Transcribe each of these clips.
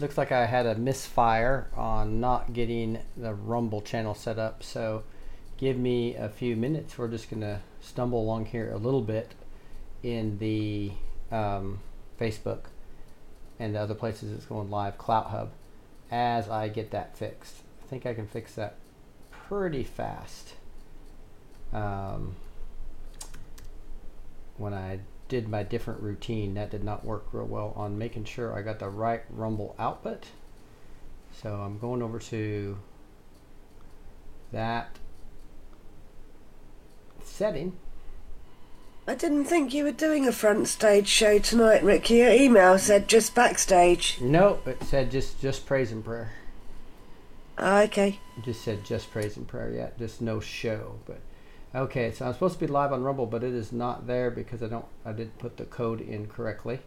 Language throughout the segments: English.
Looks like I had a misfire on not getting the Rumble channel set up. So give me a few minutes. We're just going to stumble along here a little bit in the um, Facebook and the other places it's going live, Clout Hub, as I get that fixed. I think I can fix that pretty fast. Um, when I did my different routine, that did not work real well on making sure I got the right Rumble output. So I'm going over to that setting. I didn't think you were doing a front stage show tonight, Rick. Your email said just backstage. No, it said just just praise and prayer. Ah, okay. It just said just praise and prayer yet, just no show. But okay, so I'm supposed to be live on Rumble, but it is not there because I don't I didn't put the code in correctly.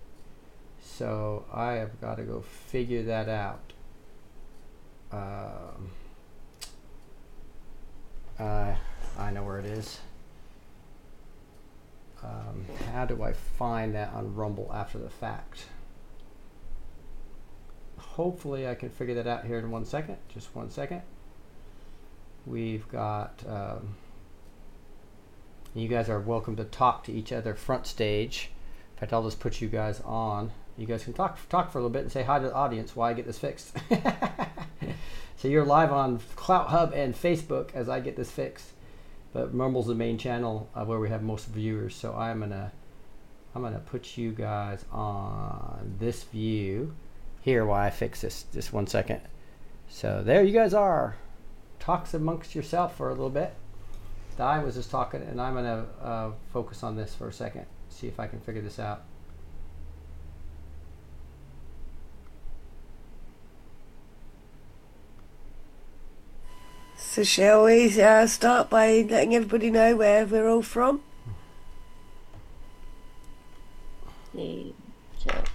So I have got to go figure that out. Um, I I know where it is. Um, how do I find that on Rumble after the fact? Hopefully, I can figure that out here in one second. Just one second. We've got. Um, you guys are welcome to talk to each other front stage. In fact, I'll just put you guys on. You guys can talk talk for a little bit and say hi to the audience while I get this fixed. so you're live on Clout Hub and Facebook as I get this fixed. But Rumble's the main channel uh, where we have most viewers. So I'm gonna I'm gonna put you guys on this view here while I fix this. Just one second. So there you guys are. Talks amongst yourself for a little bit. Di was just talking, and I'm gonna uh, focus on this for a second. See if I can figure this out. So shall we uh, start by letting everybody know where we're all from? See, check.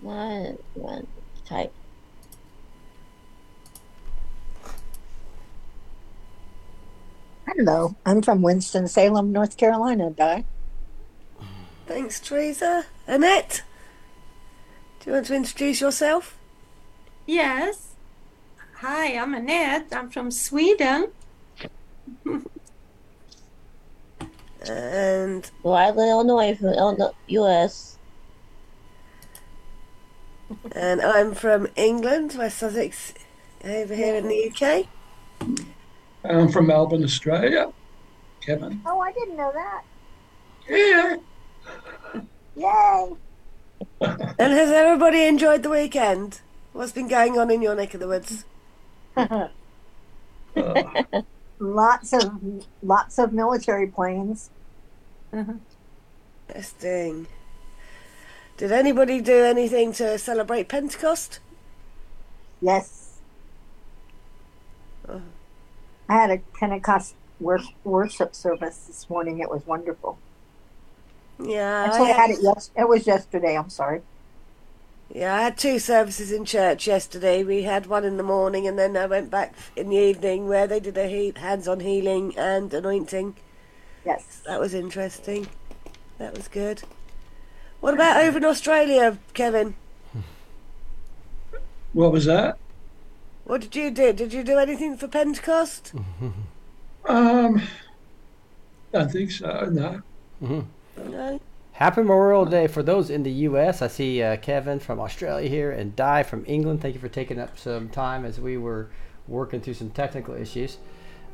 One, one, type. Hello, I'm from Winston-Salem, North Carolina, Di. Thanks, Teresa. Annette, do you want to introduce yourself? Yes. Hi, I'm Annette. I'm from Sweden. And Wiley, Illinois, from Illinois, U.S. and I'm from England, West Sussex, over here in the UK. I'm from Melbourne, Australia. Kevin. Oh, I didn't know that. Yeah. Yay! And has everybody enjoyed the weekend? What's been going on in your neck of the woods? Uh, lots of lots of military planes. Interesting. Did anybody do anything to celebrate Pentecost? Yes. Oh. I had a Pentecost worship service this morning. It was wonderful. Yeah, Actually, I had it yes. It was yesterday. I'm sorry. Yeah, I had two services in church yesterday. We had one in the morning, and then I went back in the evening where they did a he- hands-on healing and anointing. Yes. That was interesting. That was good. What about over in Australia, Kevin? What was that? What did you do? Did you do anything for Pentecost? Um, don't think so. No. No. Happy Memorial Day for those in the U.S. I see uh, Kevin from Australia here and Di from England. Thank you for taking up some time as we were working through some technical issues.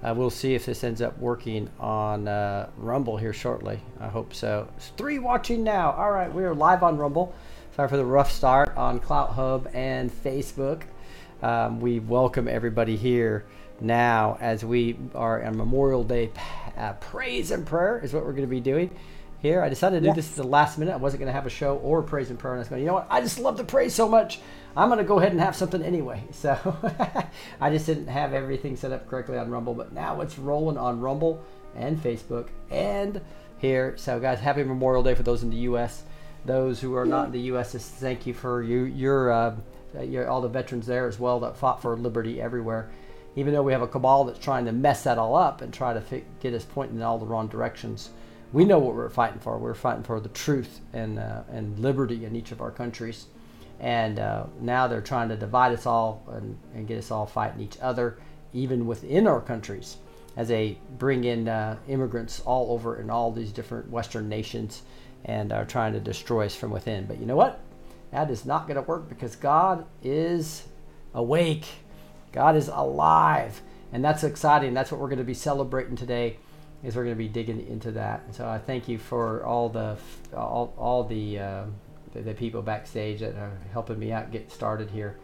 Uh, we'll see if this ends up working on uh, Rumble here shortly. I hope so. It's three watching now. All right, we are live on Rumble. Sorry for the rough start on Clout Hub and Facebook. Um, we welcome everybody here now as we are on Memorial Day uh, praise and prayer is what we're going to be doing here. I decided to do this at the last minute. I wasn't going to have a show or praise and prayer. And I was going, you know what? I just love to praise so much. I'm going to go ahead and have something anyway. So I just didn't have everything set up correctly on Rumble. But now it's rolling on Rumble and Facebook and here. So, guys, happy Memorial Day for those in the U.S. Those who are not in the U.S., just thank you for you, your, uh, your, all the veterans there as well that fought for liberty everywhere even though we have a cabal that's trying to mess that all up and try to get us pointing in all the wrong directions, we know what we're fighting for. We're fighting for the truth and uh, and liberty in each of our countries, and uh, now they're trying to divide us all and, and get us all fighting each other, even within our countries, as they bring in uh, immigrants all over in all these different Western nations, and are trying to destroy us from within. But you know what? That is not going to work because God is awake. God is alive, and that's exciting. That's what we're going to be celebrating today. Is we're going to be digging into that. And so I thank you for all the all, all the, uh, the the people backstage that are helping me out get started here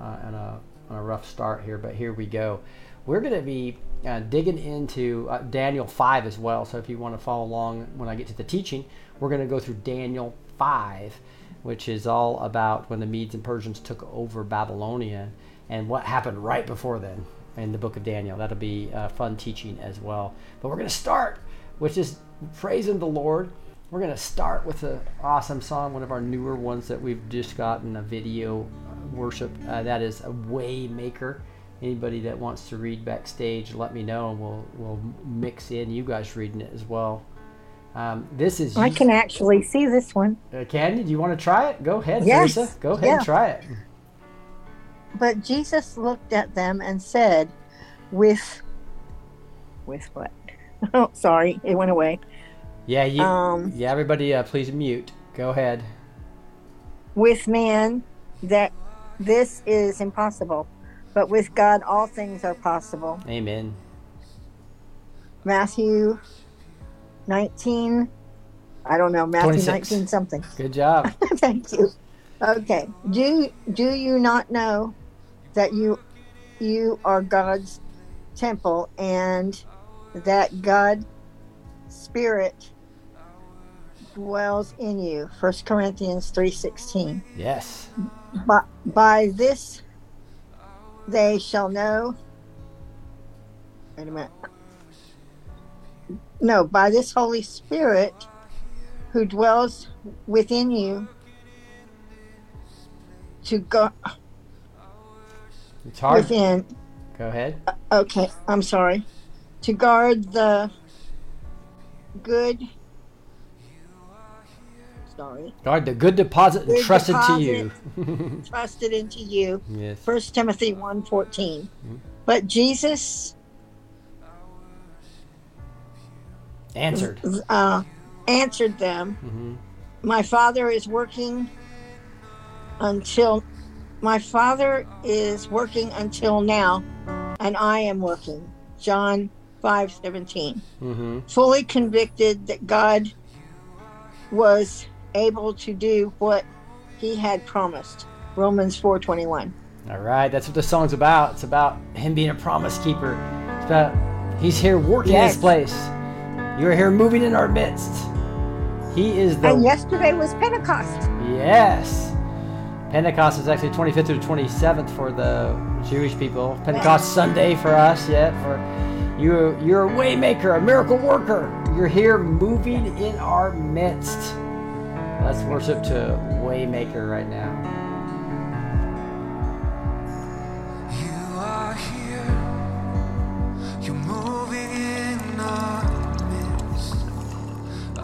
uh, on a on a rough start here. But here we go. We're going to be uh, digging into uh, Daniel five as well. So if you want to follow along when I get to the teaching, we're going to go through Daniel five, which is all about when the Medes and Persians took over Babylonia and what happened right before then in the book of Daniel. That'll be uh, fun teaching as well. But we're going to start with just praising the Lord. We're going to start with an awesome song, one of our newer ones that we've just gotten a video uh, worship. Uh, that is a Waymaker. Anybody that wants to read backstage, let me know, and we'll we'll mix in you guys reading it as well. Um, this is I can actually see this one. uh, Candy. Do you want to try it? Go ahead, Yes. Teresa. Go ahead Yeah. and try it. But Jesus looked at them and said, "With, with what? Oh, sorry, it went away. Yeah, you, Um, yeah. Everybody, uh, please mute. Go ahead. With man, that this is impossible, but with God, all things are possible." Amen. Matthew 19. I don't know, Matthew 26. 19 something. Good job. Thank you. Okay. Do do you not know that you you are God's temple and that God spirit dwells in you. 1 Corinthians 3:16. yes. By, by this they shall know Wait a minute. No, by this Holy Spirit who dwells within you to go It's hard. within Go ahead. okay i'm sorry to guard the good sorry Guard the good deposit Good entrusted to you. trusted into you yes. First timothy 1.14 mm-hmm. but jesus Answered. uh, answered them hmm my father is working until my father is working until now and i am working john 5:17 hmm fully convicted that god was able to do what he had promised romans 4:21 All right. That's what the song's about. It's about him being a promise keeper. It's about he's here working Yes. his place. You are here moving in our midst. He is the. And yesterday was Pentecost. Yes. Pentecost is actually 25th through 27th for the Jewish people. Pentecost Sunday for us, yeah. For you, you're a waymaker, a miracle worker. You're here moving in our midst. Let's worship to Waymaker right now. You are here. You're moving in our.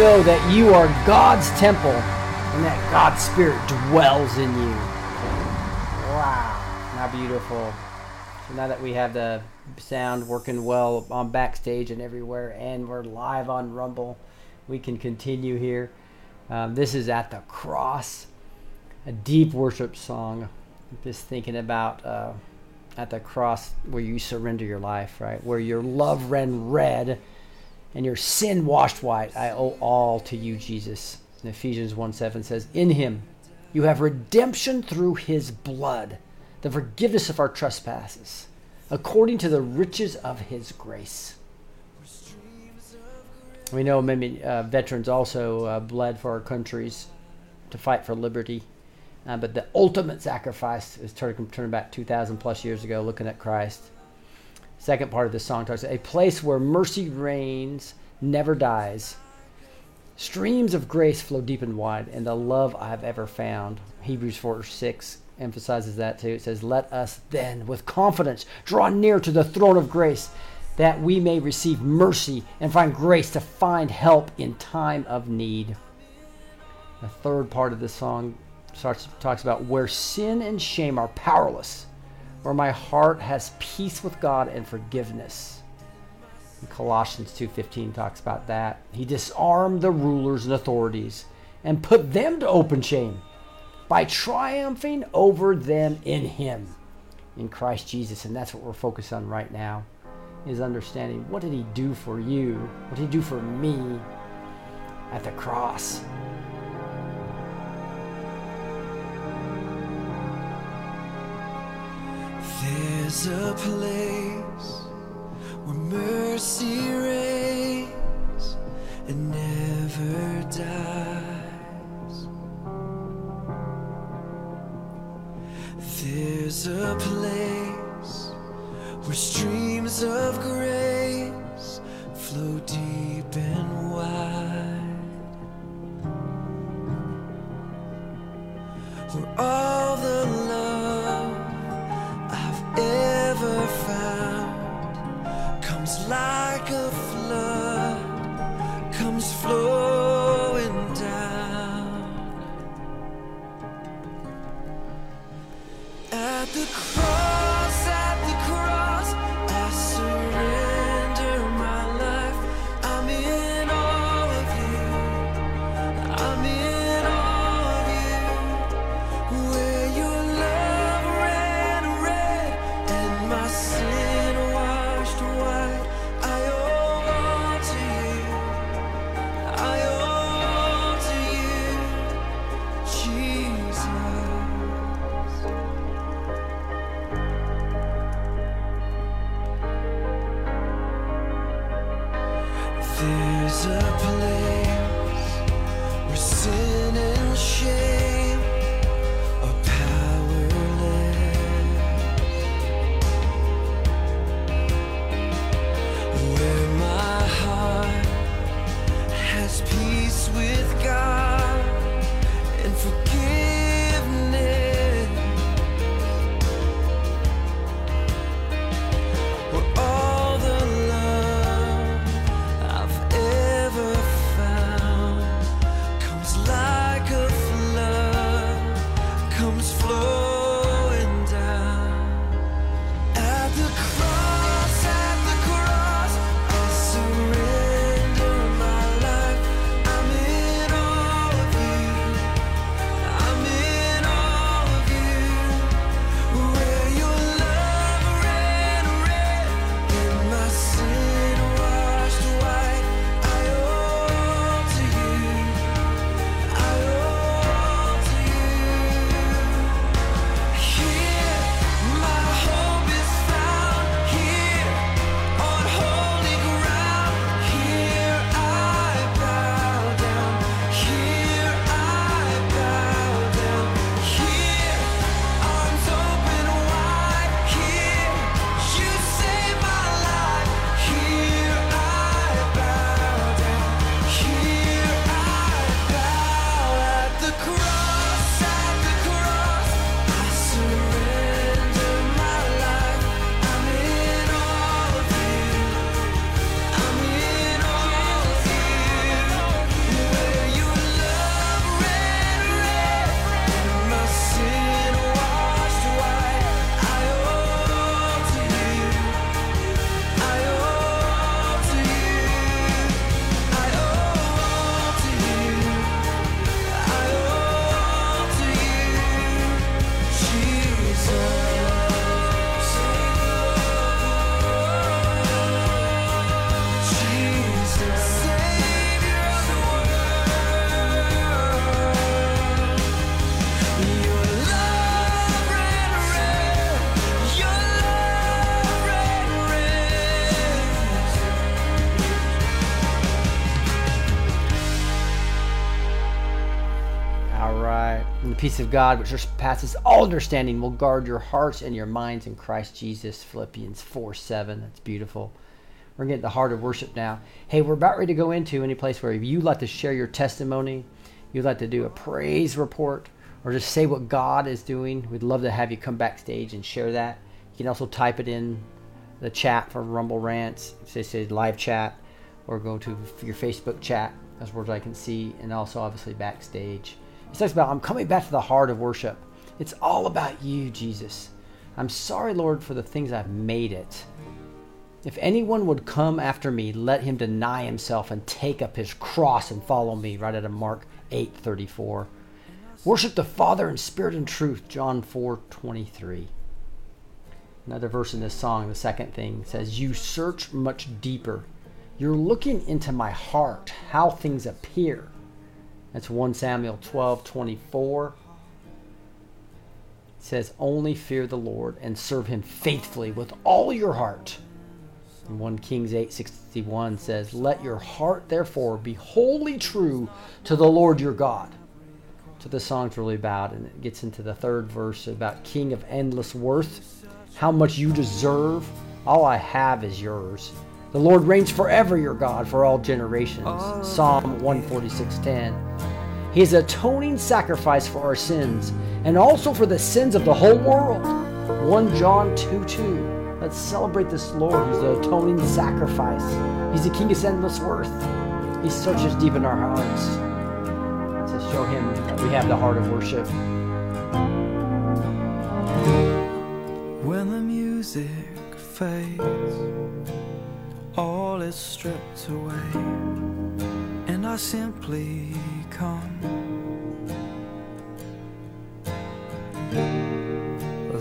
know that you are God's temple and that God's Spirit dwells in you? Wow. How beautiful. So now that we have the sound working well on backstage and everywhere, and we're live on Rumble, we can continue here. Um, this is At the Cross, a deep worship song. Just thinking about uh, at the cross where you surrender your life, right? Where your love ran red and your sin washed white. I owe all to you, Jesus. And Ephesians 1 7 says, In him you have redemption through his blood, the forgiveness of our trespasses, according to the riches of his grace. We know many uh, veterans also uh, bled for our countries to fight for liberty. Uh, but the ultimate sacrifice is turning turn back 2,000 plus years ago, looking at Christ. Second part of this song talks a place where mercy reigns, never dies. Streams of grace flow deep and wide, and the love I've ever found. Hebrews 4 6 emphasizes that too. It says, Let us then, with confidence, draw near to the throne of grace, that we may receive mercy and find grace to find help in time of need. The third part of this song starts, talks about where sin and shame are powerless, where my heart has peace with God and forgiveness. And Colossians 2:15 talks about that. He disarmed the rulers and authorities and put them to open shame by triumphing over them in him in Christ Jesus and that's what we're focused on right now is understanding what did he do for you? What did he do for me at the cross? There's a place where mercy reigns and never dies. There's a place where streams of grace flow deep and wide. Where all like a flood, comes flowing down. At the peace of God, which surpasses all understanding, will guard your hearts and your minds in Christ Jesus. Philippians 4 7. That's beautiful. We're getting the heart of worship now. Hey, we're about ready to go into any place where if you'd like to share your testimony, you'd like to do a praise report, or just say what God is doing. We'd love to have you come backstage and share that. You can also type it in the chat for Rumble Rants, say, say live chat, or go to your Facebook chat. That's where I can see, and also obviously backstage. It talks about, I'm coming back to the heart of worship. It's all about you, Jesus. I'm sorry, Lord, for the things I've made it. If anyone would come after me, let him deny himself and take up his cross and follow me. Right out of Mark 8:34. Worship the Father in spirit and truth. John 4:23. Another verse in this song, the second thing says, "You search much deeper. You're looking into my heart, how things appear." That's 1 Samuel 12:24. It says, "Only fear the Lord and serve him faithfully with all your heart." And 1 Kings 8:61 says, "Let your heart therefore be wholly true to the Lord your God." So the song's really about, and it gets into the third verse about King of endless worth, how much you deserve. All I have is yours. The Lord reigns forever, your God, for all generations. Oh. Psalm 146:10. He is atoning sacrifice for our sins and also for the sins of the whole world. 1 John 2 2. Let's celebrate this Lord who's the atoning sacrifice. He's the King of endless worth. He searches deep in our hearts to show him that we have the heart of worship. When the music fades, all is stripped away, and I simply come.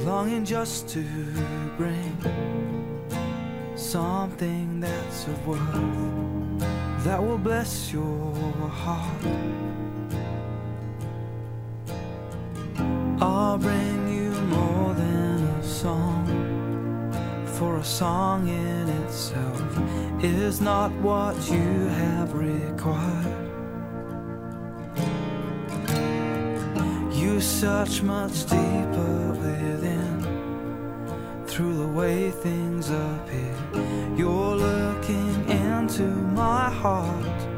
Longing just to bring something that's of worth that will bless your heart. I'll bring you more than a song, for a song in itself is not what you have required. You search much deeper within, through the way things appear. You're looking into my heart.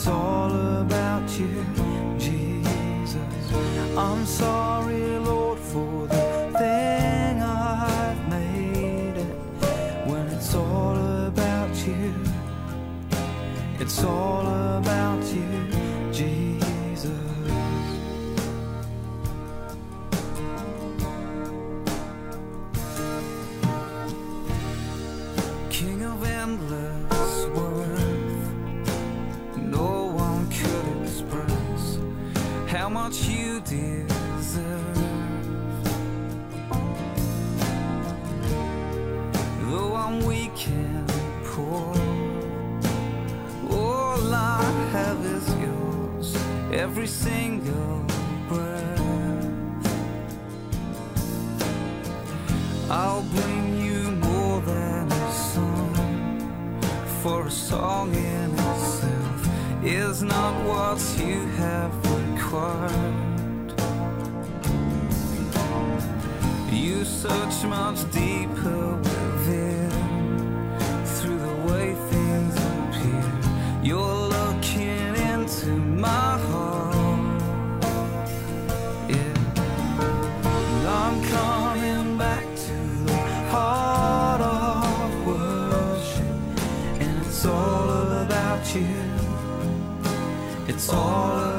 It's all about you, Jesus. I'm sorry, Lord, for the thing I've made it. When it's all about you, it's all song in itself is not what you have required. You search much deeper all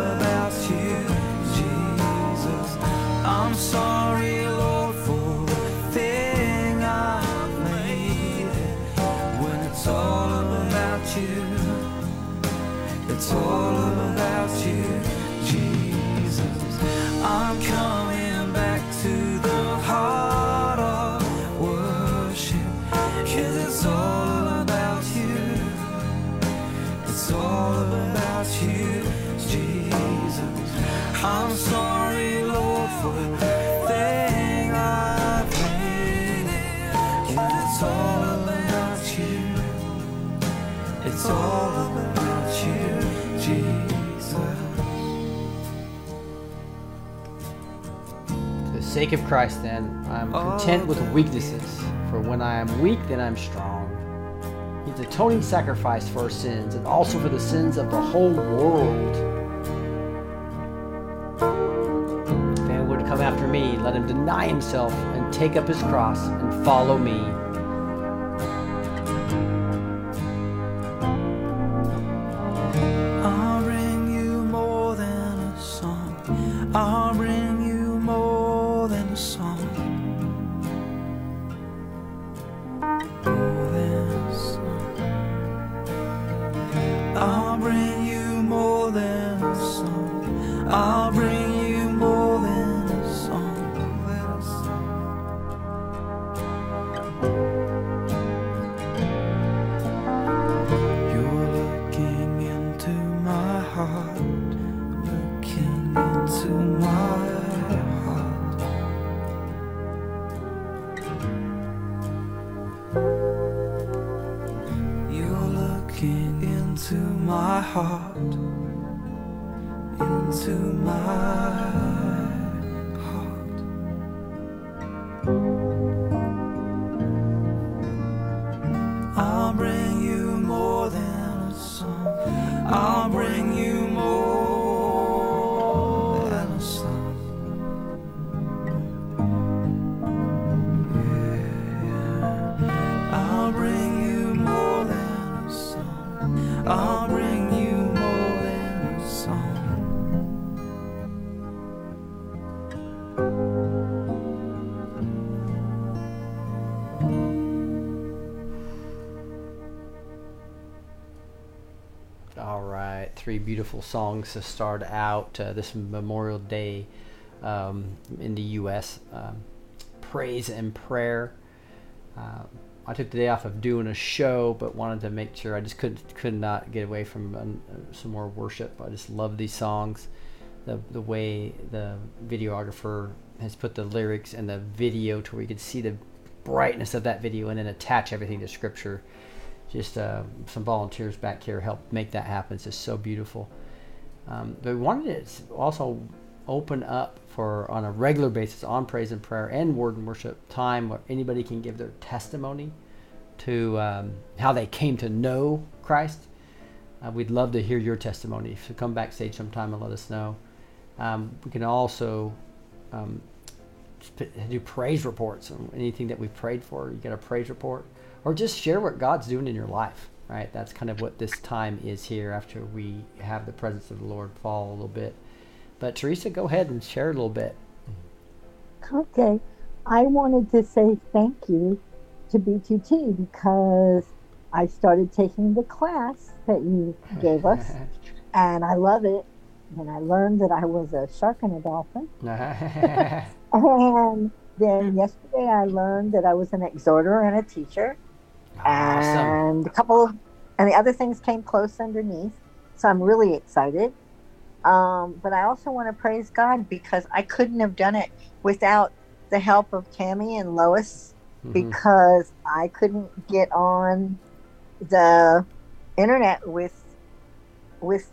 sake of Christ, then, I am oh, content with weaknesses, for when I am weak, then I am strong. He's atoning sacrifice for our sins and also for the sins of the whole world. If anyone would come after me, let him deny himself and take up his cross and follow me. Beautiful songs to start out uh, this Memorial Day um, in the U.S. Um, praise and prayer. Uh, I took the day off of doing a show, but wanted to make sure I just couldn't could not get away from um, some more worship. I just love these songs, the the way the videographer has put the lyrics and the video to where you can see the brightness of that video and then attach everything to scripture just uh, some volunteers back here helped make that happen. It's just so beautiful. Um, but we wanted to also open up for on a regular basis on praise and prayer and word and worship time where anybody can give their testimony to um, how they came to know Christ. Uh, we'd love to hear your testimony. So come backstage sometime and let us know. Um, we can also um, do praise reports anything that we prayed for. You get a praise report, or just share what God's doing in your life. Right, that's kind of what this time is here after we have the presence of the Lord fall a little bit. But Teresa, go ahead and share a little bit. Okay. I wanted to say thank you to B2T because I started taking the class that you gave us and I love it. And I learned that I was a shark and a dolphin. And then yesterday I learned that I was an exhorter and a teacher. Awesome. And a couple of, and the other things came close underneath. So I'm really excited. Um, but I also want to praise God because I couldn't have done it without the help of Tammy and Lois Mhm. because I couldn't get on the internet with with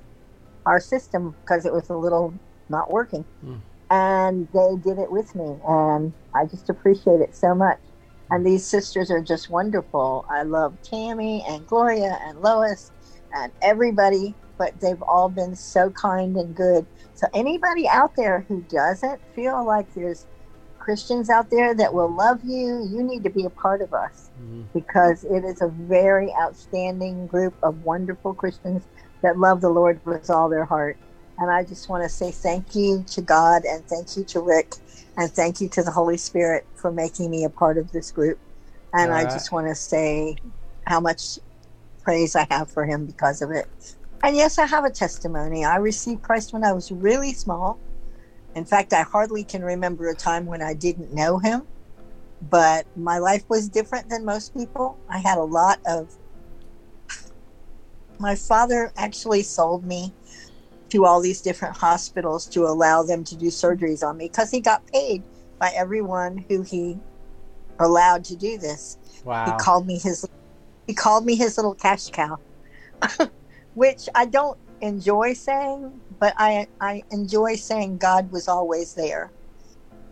our system because it was a little not working. Mm. And they did it with me, and I just appreciate it so much. And these sisters are just wonderful. I love Tammy and Gloria and Lois and everybody, but they've all been so kind and good. So, anybody out there who doesn't feel like there's Christians out there that will love you, you need to be a part of us Mhm. because it is a very outstanding group of wonderful Christians that love the Lord with all their heart. And I just want to say thank you to God and thank you to Rick and thank you to the Holy Spirit for making me a part of this group. And I just want to say how much praise I have for him because of it. And yes, I have a testimony. I received Christ when I was really small. In fact, I hardly can remember a time when I didn't know him, but my life was different than most people. I had a lot of. My father actually sold me to all these different hospitals to allow them to do surgeries on me because he got paid by everyone who he allowed to do this. Wow. He called me his he called me his little cash cow. which I don't enjoy saying, but I I enjoy saying God was always there.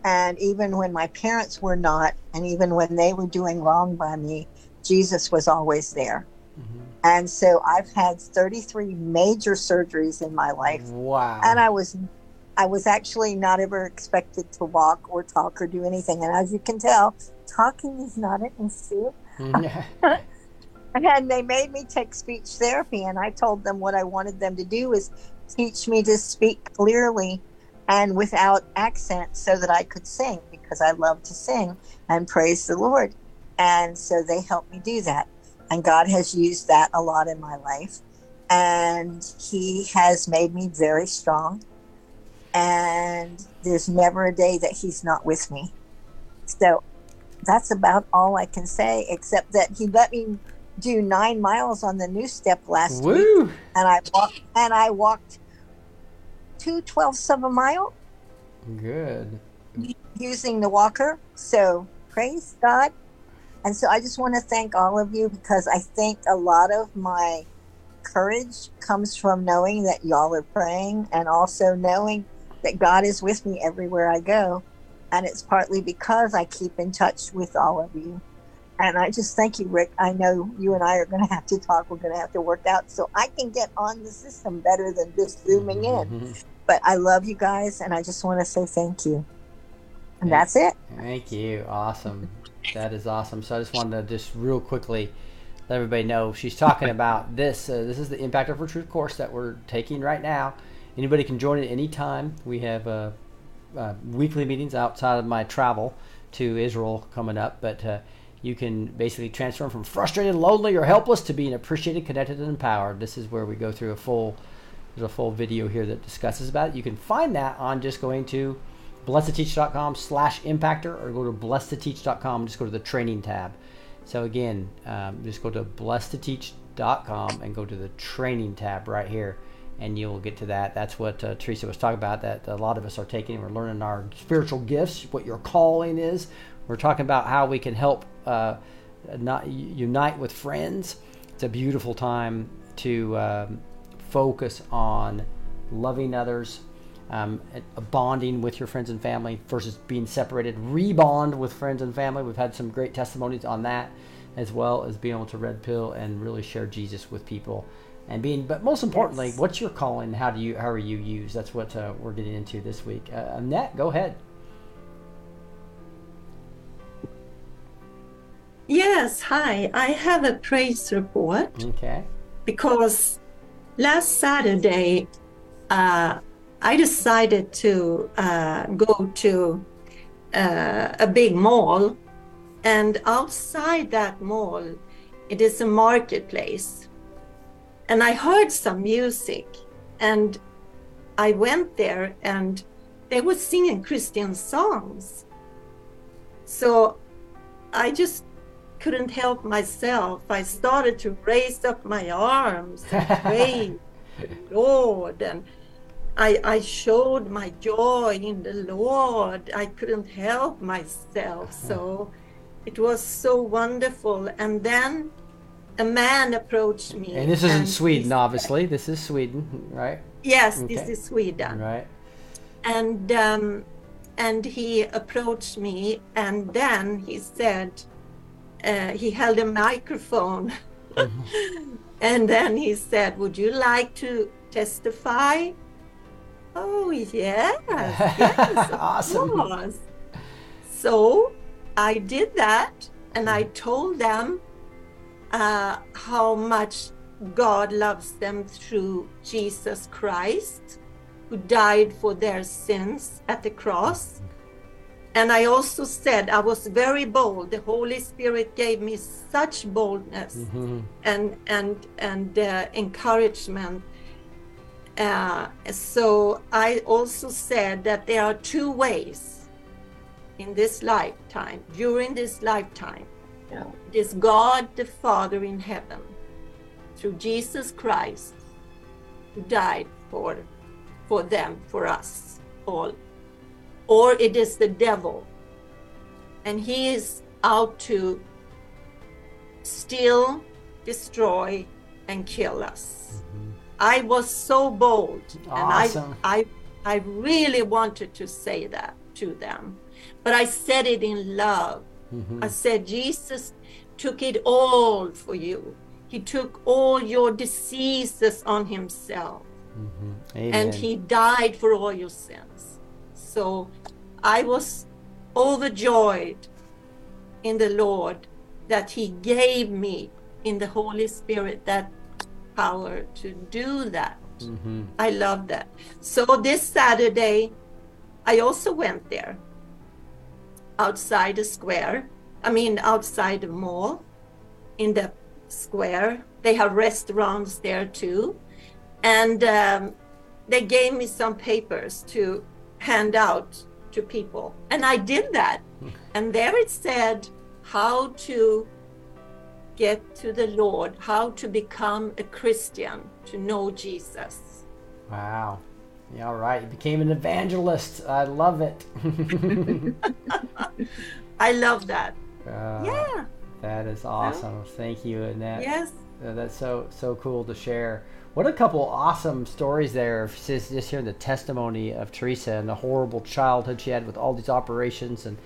And even when my parents were not, and even when they were doing wrong by me, Jesus was always there. Mhm. And so I've had 33 major surgeries in my life. Wow. And I was I was actually not ever expected to walk or talk or do anything. And as you can tell, talking is not an issue. Mhm. And they made me take speech therapy, and I told them what I wanted them to do is teach me to speak clearly and without accent so that I could sing because I love to sing and praise the Lord. And so they helped me do that. And God has used that a lot in my life. And He has made me very strong. And there's never a day that He's not with me. So that's about all I can say, except that He let me do nine miles on the new step last week and I walked and I walked two twelfths of a mile Good. using the walker. So praise God. And so I just want to thank all of you because I think a lot of my courage comes from knowing that y'all are praying and also knowing that God is with me everywhere I go. And it's partly because I keep in touch with all of you. And I just thank you, Rick. I know you and I are going to have to talk. We're going to have to work out so I can get on the system better than just zooming in. Mhm. But I love you guys, and I just want to say thank you. And that's it. Thank you. Awesome. That is awesome. So I just wanted to just real quickly let everybody know she's talking about this. Uh, this is the Impactor for Truth course that we're taking right now. Anybody can join it anytime. We have uh, uh, weekly meetings outside of my travel to Israel coming up, but uh, you can basically transform from frustrated, lonely, or helpless to being appreciated, connected, and empowered. This is where we go through a full. There's a full video here that discusses about it. You can find that on just going to blessed2teach.com slash impactor or go to blessed2teach.com and just go to the training tab. So again, um, just go to blessed2teach.com and go to the training tab right here and you'll get to that. That's what uh, Teresa was talking about that a lot of us are taking. We're learning our spiritual gifts, what your calling is. We're talking about how we can help uh, not unite with friends. It's a beautiful time to um, focus on loving others, um, bonding with your friends and family versus being separated. Rebond with friends and family. We've had some great testimonies on that, as well as being able to red pill and really share Jesus with people. And being, but most importantly, Yes. what's your calling? How do you, how are you used? That's what uh, we're getting into this week. Uh, Annette, go ahead. Yes, hi. I have a praise report Okay. because last Saturday uh, I decided to uh, go to uh, a big mall, and outside that mall, it is a marketplace. And I heard some music, and I went there, and they were singing Christian songs. So I just couldn't help myself. I started to raise up my arms and the Lord, and I, I showed my joy in the Lord. I couldn't help myself. So it was so wonderful. And then a man approached me. And this isn't and Sweden, obviously. This is Sweden, right? Yes, Okay. this is Sweden. Right. and um, and he approached me and then he said uh, he held a microphone and then he said would you like to testify oh yes yes Awesome. course. so i did that and i told them uh, how much god loves them through jesus christ who died for their sins at the cross. And I also said I was very bold. The Holy Spirit gave me such boldness Mhm. and and and uh, encouragement. Uh, so I also said that there are two ways in this lifetime, during this lifetime. Yeah. It is God the Father in heaven, through Jesus Christ, who died for for them, for us all. Or it is the devil, and he is out to steal, destroy, and kill us. I was so bold, Awesome. and I, I, I really wanted to say that to them, but I said it in love. Mm-hmm. I said, Jesus took it all for you. He took all your diseases on himself, Amen. and he died for all your sins. So I was overjoyed in the Lord that he gave me in the Holy Spirit that power to do that. Mm-hmm. I love that. So this Saturday, I also went there outside the square. I mean, outside the mall, in the square. They have restaurants there too. And um, they gave me some papers to hand out to people. And I did that. And there it said how to get to the Lord, how to become a Christian, to know Jesus. Wow. Yeah, all right. You became an evangelist. I love it. I love that. Uh, Yeah. That is awesome. Thank you, Annette. Yes. Uh, that's so so cool to share. What a couple awesome stories there. Just, just hearing the testimony of Teresa and the horrible childhood she had with all these operations, and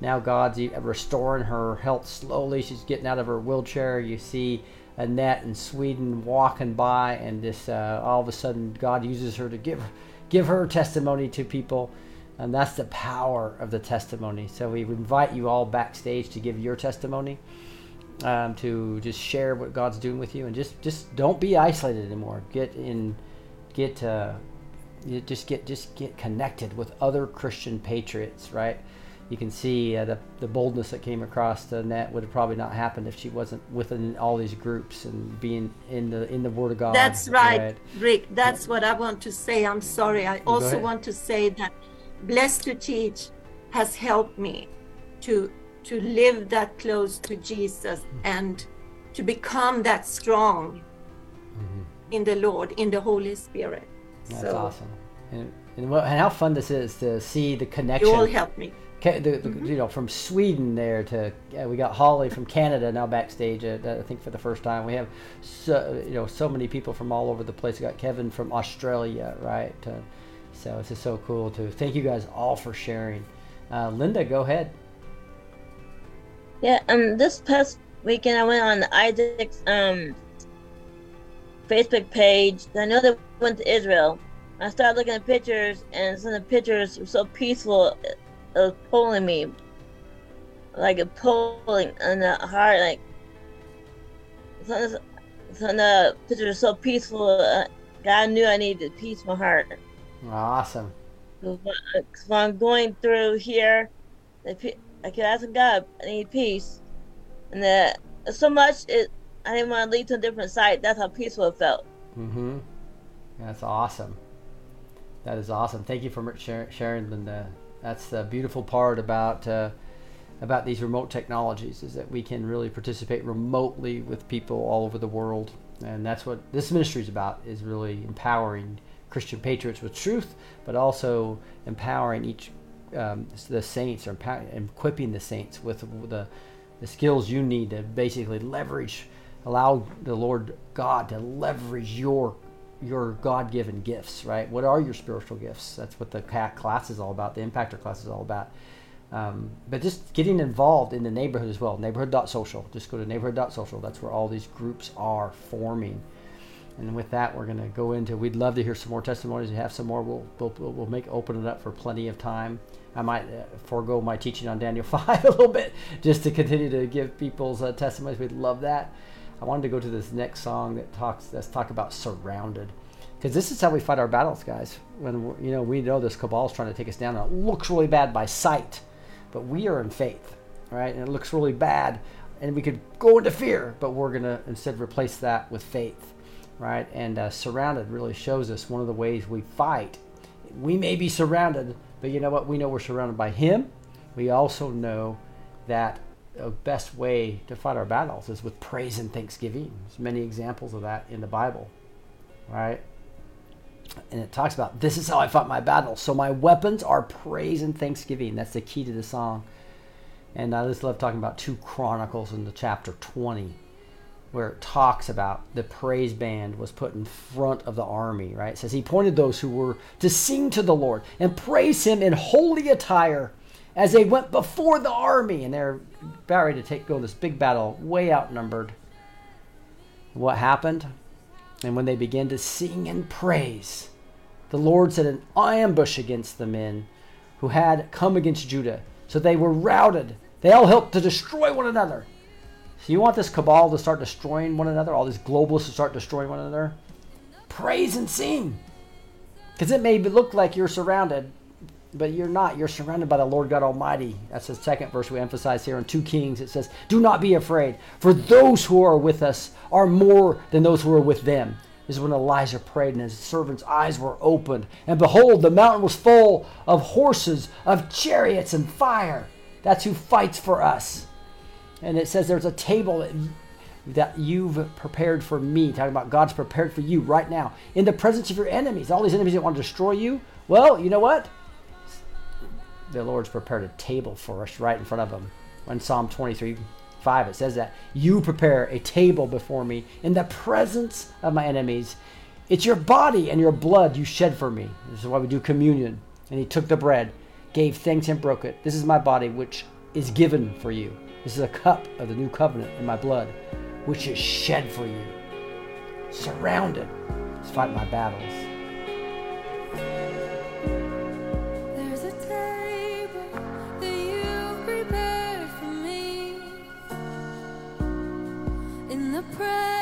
now God's restoring her health slowly. She's getting out of her wheelchair. You see Annette in Sweden walking by, and this uh, all of a sudden God uses her to give give her testimony to people. And that's the power of the testimony. So we invite you all backstage to give your testimony um, to just share what God's doing with you, and just just don't be isolated anymore. Get in, get uh, just get just get connected with other Christian patriots, right? You can see uh, the the boldness that came across Annette would have probably not happened if she wasn't within all these groups and being in the in the Word of God. That's right, Rick. That's what I want to say. I'm sorry. I also want to say that Blessed to Teach has helped me to to live that close to Jesus and to become that strong in the Lord, in the Holy Spirit. That's so awesome. And, and, what, and how fun this is to see the connection. you all helped me. The, the, You know, from Sweden there to uh, we got Holly from Canada now backstage. Uh, I think for the first time we have so you know so many people from all over the place. We got Kevin from Australia, right? Uh, so it's just so cool to thank you guys all for sharing. Uh, Linda, go ahead. Yeah, um, this past weekend I went on Isaac's um Facebook page. I know they went to Israel. I started looking at pictures, and some of the pictures were so peaceful. It, was pulling me, like it pulling on the heart. Like some of the, some of the pictures were so peaceful. Uh, God knew I needed to peace my heart. Awesome. So I'm going through here, I can ask God, I need peace. And that so much it I didn't want to lead to a different site. That's how peaceful it felt. Mm-hmm. That's awesome. That is awesome. Thank you for sharing, Linda. That's the beautiful part about uh, about these remote technologies is that we can really participate remotely with people all over the world, and that's what this ministry is about. Is really empowering Christian patriots with truth, but also empowering each um, the saints or empower, equipping the saints with the the skills you need to basically leverage allow the lord god to leverage your your god-given gifts right? What are your spiritual gifts? That's what the class is all about the impactor class is all about. Um, but just getting involved in the neighborhood as well neighborhood.social just go to neighborhood.social that's where all these groups are forming. And with that we're going to go into we'd love to hear some more testimonies. We have some more we'll, we'll, we'll make open it up for plenty of time. I might uh, forego my teaching on Daniel 5 a little bit just to continue to give people's uh, testimonies. We'd love that. I wanted to go to this next song that talks, let's talk about surrounded. Because this is how we fight our battles, guys. When you know we know this cabal is trying to take us down, and it looks really bad by sight, but we are in faith, right? And it looks really bad, and we could go into fear, but we're gonna instead replace that with faith, right? And uh, surrounded really shows us one of the ways we fight. We may be surrounded, but you know what? We know we're surrounded by Him. We also know that the best way to fight our battles is with praise and thanksgiving. There's many examples of that in the Bible, right? And it talks about this is how I fought my battles. So my weapons are praise and thanksgiving. That's the key to the song. And I just love talking about two Chronicles in the chapter 20. where it talks about the praise band was put in front of the army, right? It says he pointed those who were to sing to the Lord and praise him in holy attire as they went before the army and they're about ready to take go this big battle, way outnumbered. What happened? And when they began to sing and praise, the Lord set an ambush against the men who had come against Judah. So they were routed. They all helped to destroy one another. So you want this cabal to start destroying one another, all these globalists to start destroying one another? Praise and sing. Because it may look like you're surrounded, but you're not. You're surrounded by the Lord God Almighty. That's the second verse we emphasize here in 2 Kings. It says, Do not be afraid, for those who are with us are more than those who are with them. This is when Elijah prayed and his servant's eyes were opened. And behold, the mountain was full of horses, of chariots, and fire. That's who fights for us. And it says there's a table that, that you've prepared for me. Talking about God's prepared for you right now in the presence of your enemies. All these enemies that want to destroy you. Well, you know what? The Lord's prepared a table for us right in front of them. In Psalm 23 5, it says that you prepare a table before me in the presence of my enemies. It's your body and your blood you shed for me. This is why we do communion. And he took the bread, gave thanks, and broke it. This is my body, which is given for you. This is a cup of the new covenant in my blood, which is shed for you. Surrounded. Let's fight my battles. In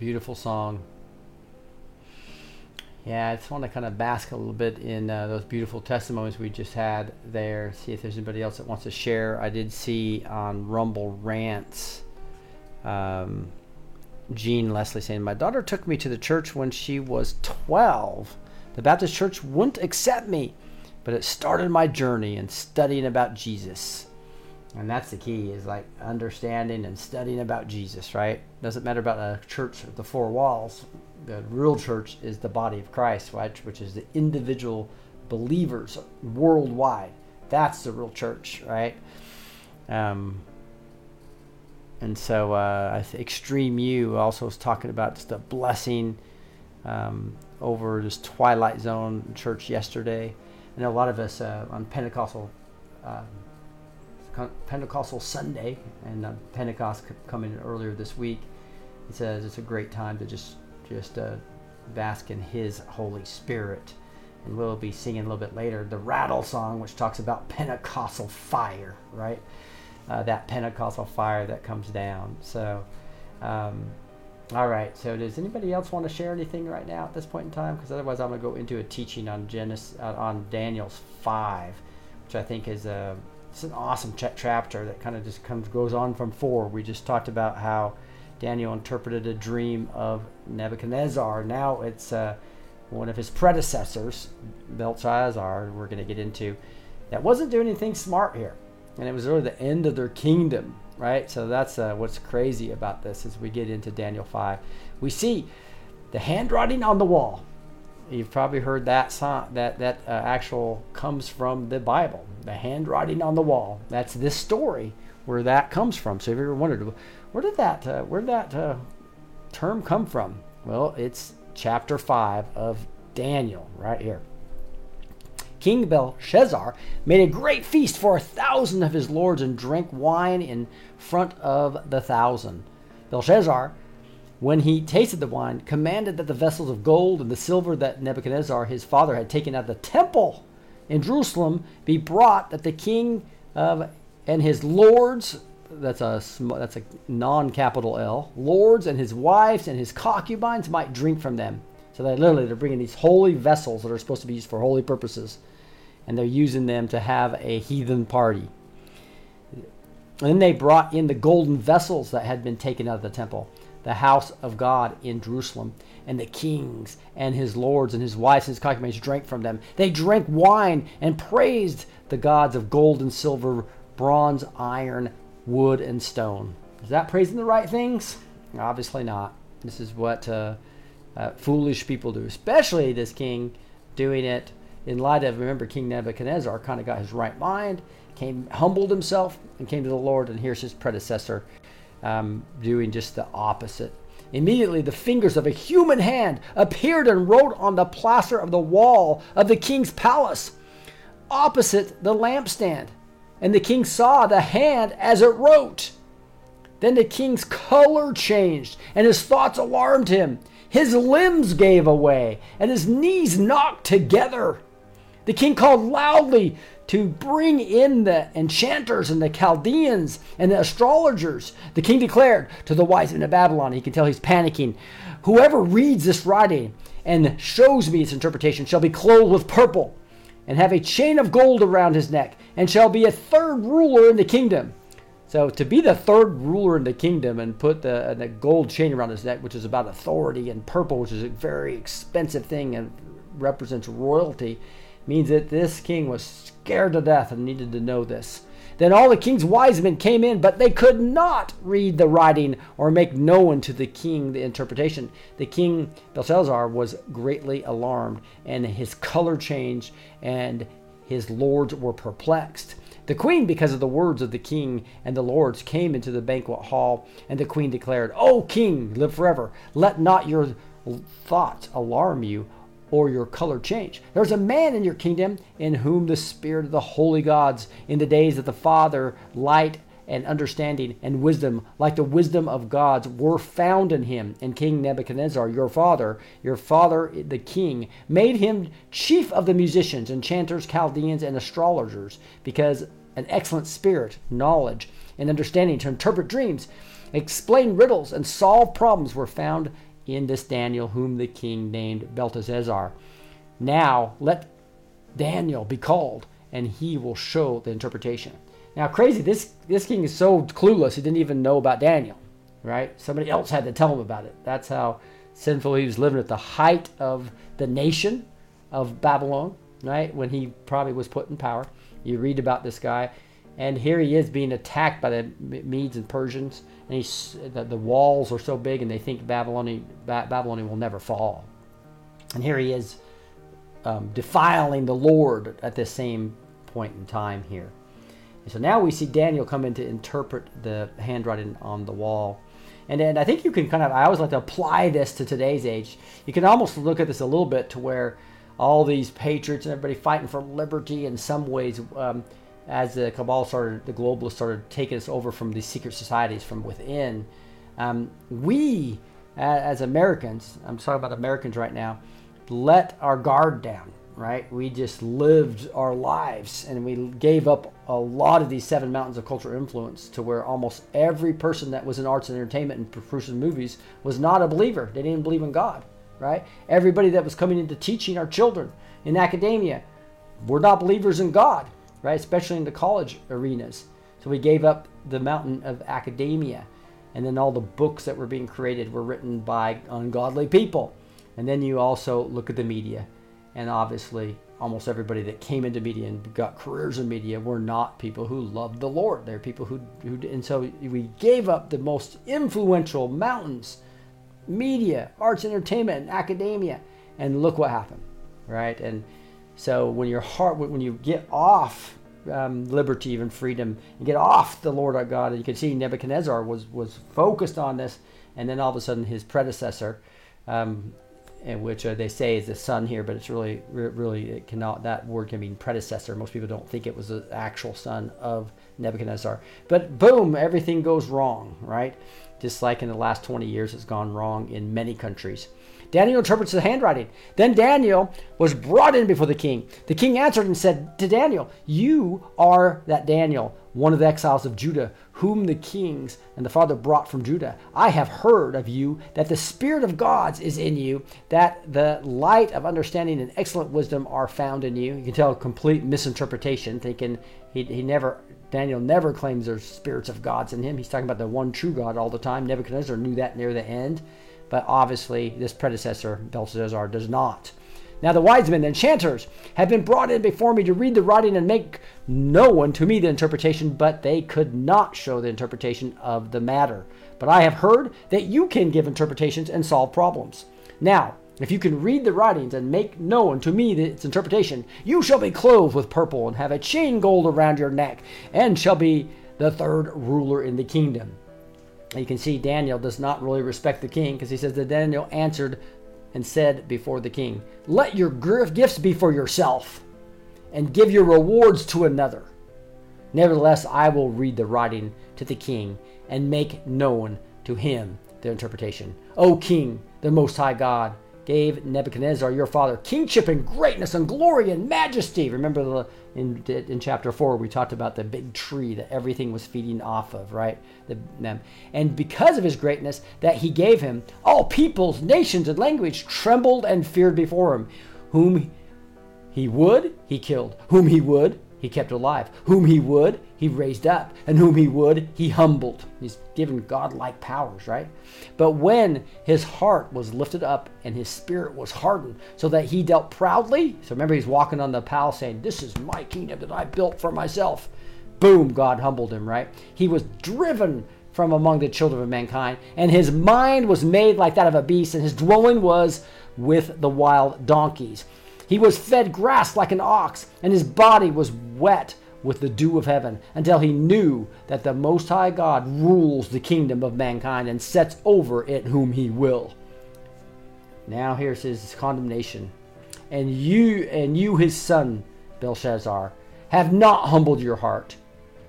beautiful song. Yeah, I just want to kind of bask a little bit in uh, those beautiful testimonies we just had there. See if there's anybody else that wants to share. I did see on Rumble Rants, um, Jean Leslie saying, My daughter took me to the church when she was 12. The Baptist church wouldn't accept me, but it started my journey in studying about Jesus. And that's the key is like understanding and studying about Jesus, right? Doesn't matter about a church the four walls. The real church is the body of Christ, right? Which is the individual believers worldwide. That's the real church, right? Um, and so uh, Extreme U also was talking about just a blessing um, over this Twilight Zone church yesterday. Know a lot of us uh, on Pentecostal um, Pentecostal Sunday and uh, Pentecost coming earlier this week. He says it's a great time to just just uh, bask in His Holy Spirit. And we'll be singing a little bit later the rattle song, which talks about Pentecostal fire, right? Uh, that Pentecostal fire that comes down. So, um, all right. So, does anybody else want to share anything right now at this point in time? Because otherwise, I'm going to go into a teaching on Genesis, uh, on Daniel's five, which I think is a it's an awesome ch- chapter that kind of just comes goes on from four. We just talked about how Daniel interpreted a dream of Nebuchadnezzar. Now it's uh, one of his predecessors, Belshazzar. We're going to get into that wasn't doing anything smart here, and it was really the end of their kingdom, right? So that's uh, what's crazy about this as we get into Daniel five. We see the handwriting on the wall. You've probably heard that song, that that uh, actual comes from the Bible. The handwriting on the wall. That's this story where that comes from. So if you ever wondered, where did that uh, where did that uh, term come from? Well, it's chapter five of Daniel right here. King Belshazzar made a great feast for a thousand of his lords and drank wine in front of the thousand. Belshazzar when he tasted the wine, commanded that the vessels of gold and the silver that Nebuchadnezzar his father had taken out of the temple in Jerusalem be brought, that the king of and his lords that's a that's a non-capital L lords and his wives and his concubines might drink from them. So they literally they're bringing these holy vessels that are supposed to be used for holy purposes, and they're using them to have a heathen party. And then they brought in the golden vessels that had been taken out of the temple the house of God in Jerusalem, and the kings and his lords and his wives and his concubines drank from them. They drank wine and praised the gods of gold and silver, bronze, iron, wood, and stone. Is that praising the right things? Obviously not. This is what uh, uh, foolish people do, especially this king doing it in light of, remember, King Nebuchadnezzar kind of got his right mind, came, humbled himself, and came to the Lord, and here's his predecessor um, doing just the opposite. Immediately, the fingers of a human hand appeared and wrote on the plaster of the wall of the king's palace, opposite the lampstand. And the king saw the hand as it wrote. Then the king's color changed, and his thoughts alarmed him. His limbs gave away, and his knees knocked together. The king called loudly to bring in the enchanters and the Chaldeans and the astrologers. The king declared to the wise men of Babylon, he can tell he's panicking, whoever reads this writing and shows me its interpretation shall be clothed with purple and have a chain of gold around his neck and shall be a third ruler in the kingdom. So to be the third ruler in the kingdom and put the, uh, the gold chain around his neck, which is about authority, and purple, which is a very expensive thing and represents royalty, means that this king was scared to death and needed to know this. Then all the king's wise men came in, but they could not read the writing or make known to the king the interpretation. The king Belshazzar was greatly alarmed, and his color changed, and his lords were perplexed. The queen, because of the words of the king and the lords, came into the banquet hall, and the queen declared, O king, live forever. Let not your thoughts alarm you or your color change. There's a man in your kingdom in whom the spirit of the holy gods, in the days of the Father, light and understanding and wisdom, like the wisdom of gods, were found in him. And King Nebuchadnezzar, your father, your father the king, made him chief of the musicians, enchanters, Chaldeans, and astrologers, because an excellent spirit, knowledge, and understanding to interpret dreams, explain riddles, and solve problems were found in this Daniel, whom the king named Belteshazzar. Now let Daniel be called, and he will show the interpretation. Now, crazy, this, this king is so clueless, he didn't even know about Daniel, right? Somebody else had to tell him about it. That's how sinful he was living at the height of the nation of Babylon, right? When he probably was put in power. You read about this guy, and here he is being attacked by the Medes and Persians, and the, the walls are so big, and they think Babylon, will never fall. And here he is um, defiling the Lord at the same point in time here. And so now we see Daniel come in to interpret the handwriting on the wall. And then I think you can kind of, I always like to apply this to today's age. You can almost look at this a little bit to where all these patriots and everybody fighting for liberty in some ways, um, as the cabal started, the globalists started taking us over from these secret societies from within. Um, we, as Americans, I'm talking about Americans right now, let our guard down right? We just lived our lives and we gave up a lot of these seven mountains of cultural influence to where almost every person that was in arts and entertainment and producing movies was not a believer. They didn't believe in God, right? Everybody that was coming into teaching our children in academia were not believers in God, right? Especially in the college arenas. So we gave up the mountain of academia. And then all the books that were being created were written by ungodly people. And then you also look at the media and obviously almost everybody that came into media and got careers in media were not people who loved the Lord. They're people who, who and so we gave up the most influential mountains, media, arts, entertainment, and academia, and look what happened, right? And so when your heart, when you get off um, liberty and freedom, and get off the Lord our God, and you can see Nebuchadnezzar was was focused on this, and then all of a sudden his predecessor. Um, which uh, they say is the son here, but it's really, really, it cannot. That word can mean predecessor. Most people don't think it was the actual son of Nebuchadnezzar. But boom, everything goes wrong, right? Just like in the last 20 years, it's gone wrong in many countries. Daniel interprets the handwriting. Then Daniel was brought in before the king. The king answered and said to Daniel, You are that Daniel, one of the exiles of Judah, whom the kings and the father brought from Judah. I have heard of you that the Spirit of God's is in you, that the light of understanding and excellent wisdom are found in you. You can tell a complete misinterpretation, thinking he, he never Daniel never claims there's spirits of gods in him. He's talking about the one true God all the time. Nebuchadnezzar knew that near the end but obviously this predecessor, Belshazzar, does not. Now the wise men, the enchanters, have been brought in before me to read the writing and make known to me the interpretation, but they could not show the interpretation of the matter. But I have heard that you can give interpretations and solve problems. Now, if you can read the writings and make known to me its interpretation, you shall be clothed with purple and have a chain gold around your neck, and shall be the third ruler in the kingdom you can see Daniel does not really respect the king because he says that Daniel answered and said before the king, Let your gifts be for yourself and give your rewards to another. Nevertheless, I will read the writing to the king and make known to him the interpretation. O king, the most high God, gave Nebuchadnezzar your father kingship and greatness and glory and majesty. Remember the in in chapter four we talked about the big tree that everything was feeding off of, right? The, and because of his greatness that he gave him, all peoples, nations, and language trembled and feared before him. Whom he would, he killed. Whom he would, he kept alive. Whom he would, he raised up. And whom he would, he humbled. He's given godlike powers, right? But when his heart was lifted up and his spirit was hardened, so that he dealt proudly, so remember he's walking on the palace saying, This is my kingdom that I built for myself. Boom, God humbled him, right? He was driven from among the children of mankind, and his mind was made like that of a beast, and his dwelling was with the wild donkeys. He was fed grass like an ox, and his body was wet with the dew of heaven, until he knew that the Most High God rules the kingdom of mankind and sets over it whom he will. Now here's his condemnation. And you and you his son, Belshazzar, have not humbled your heart,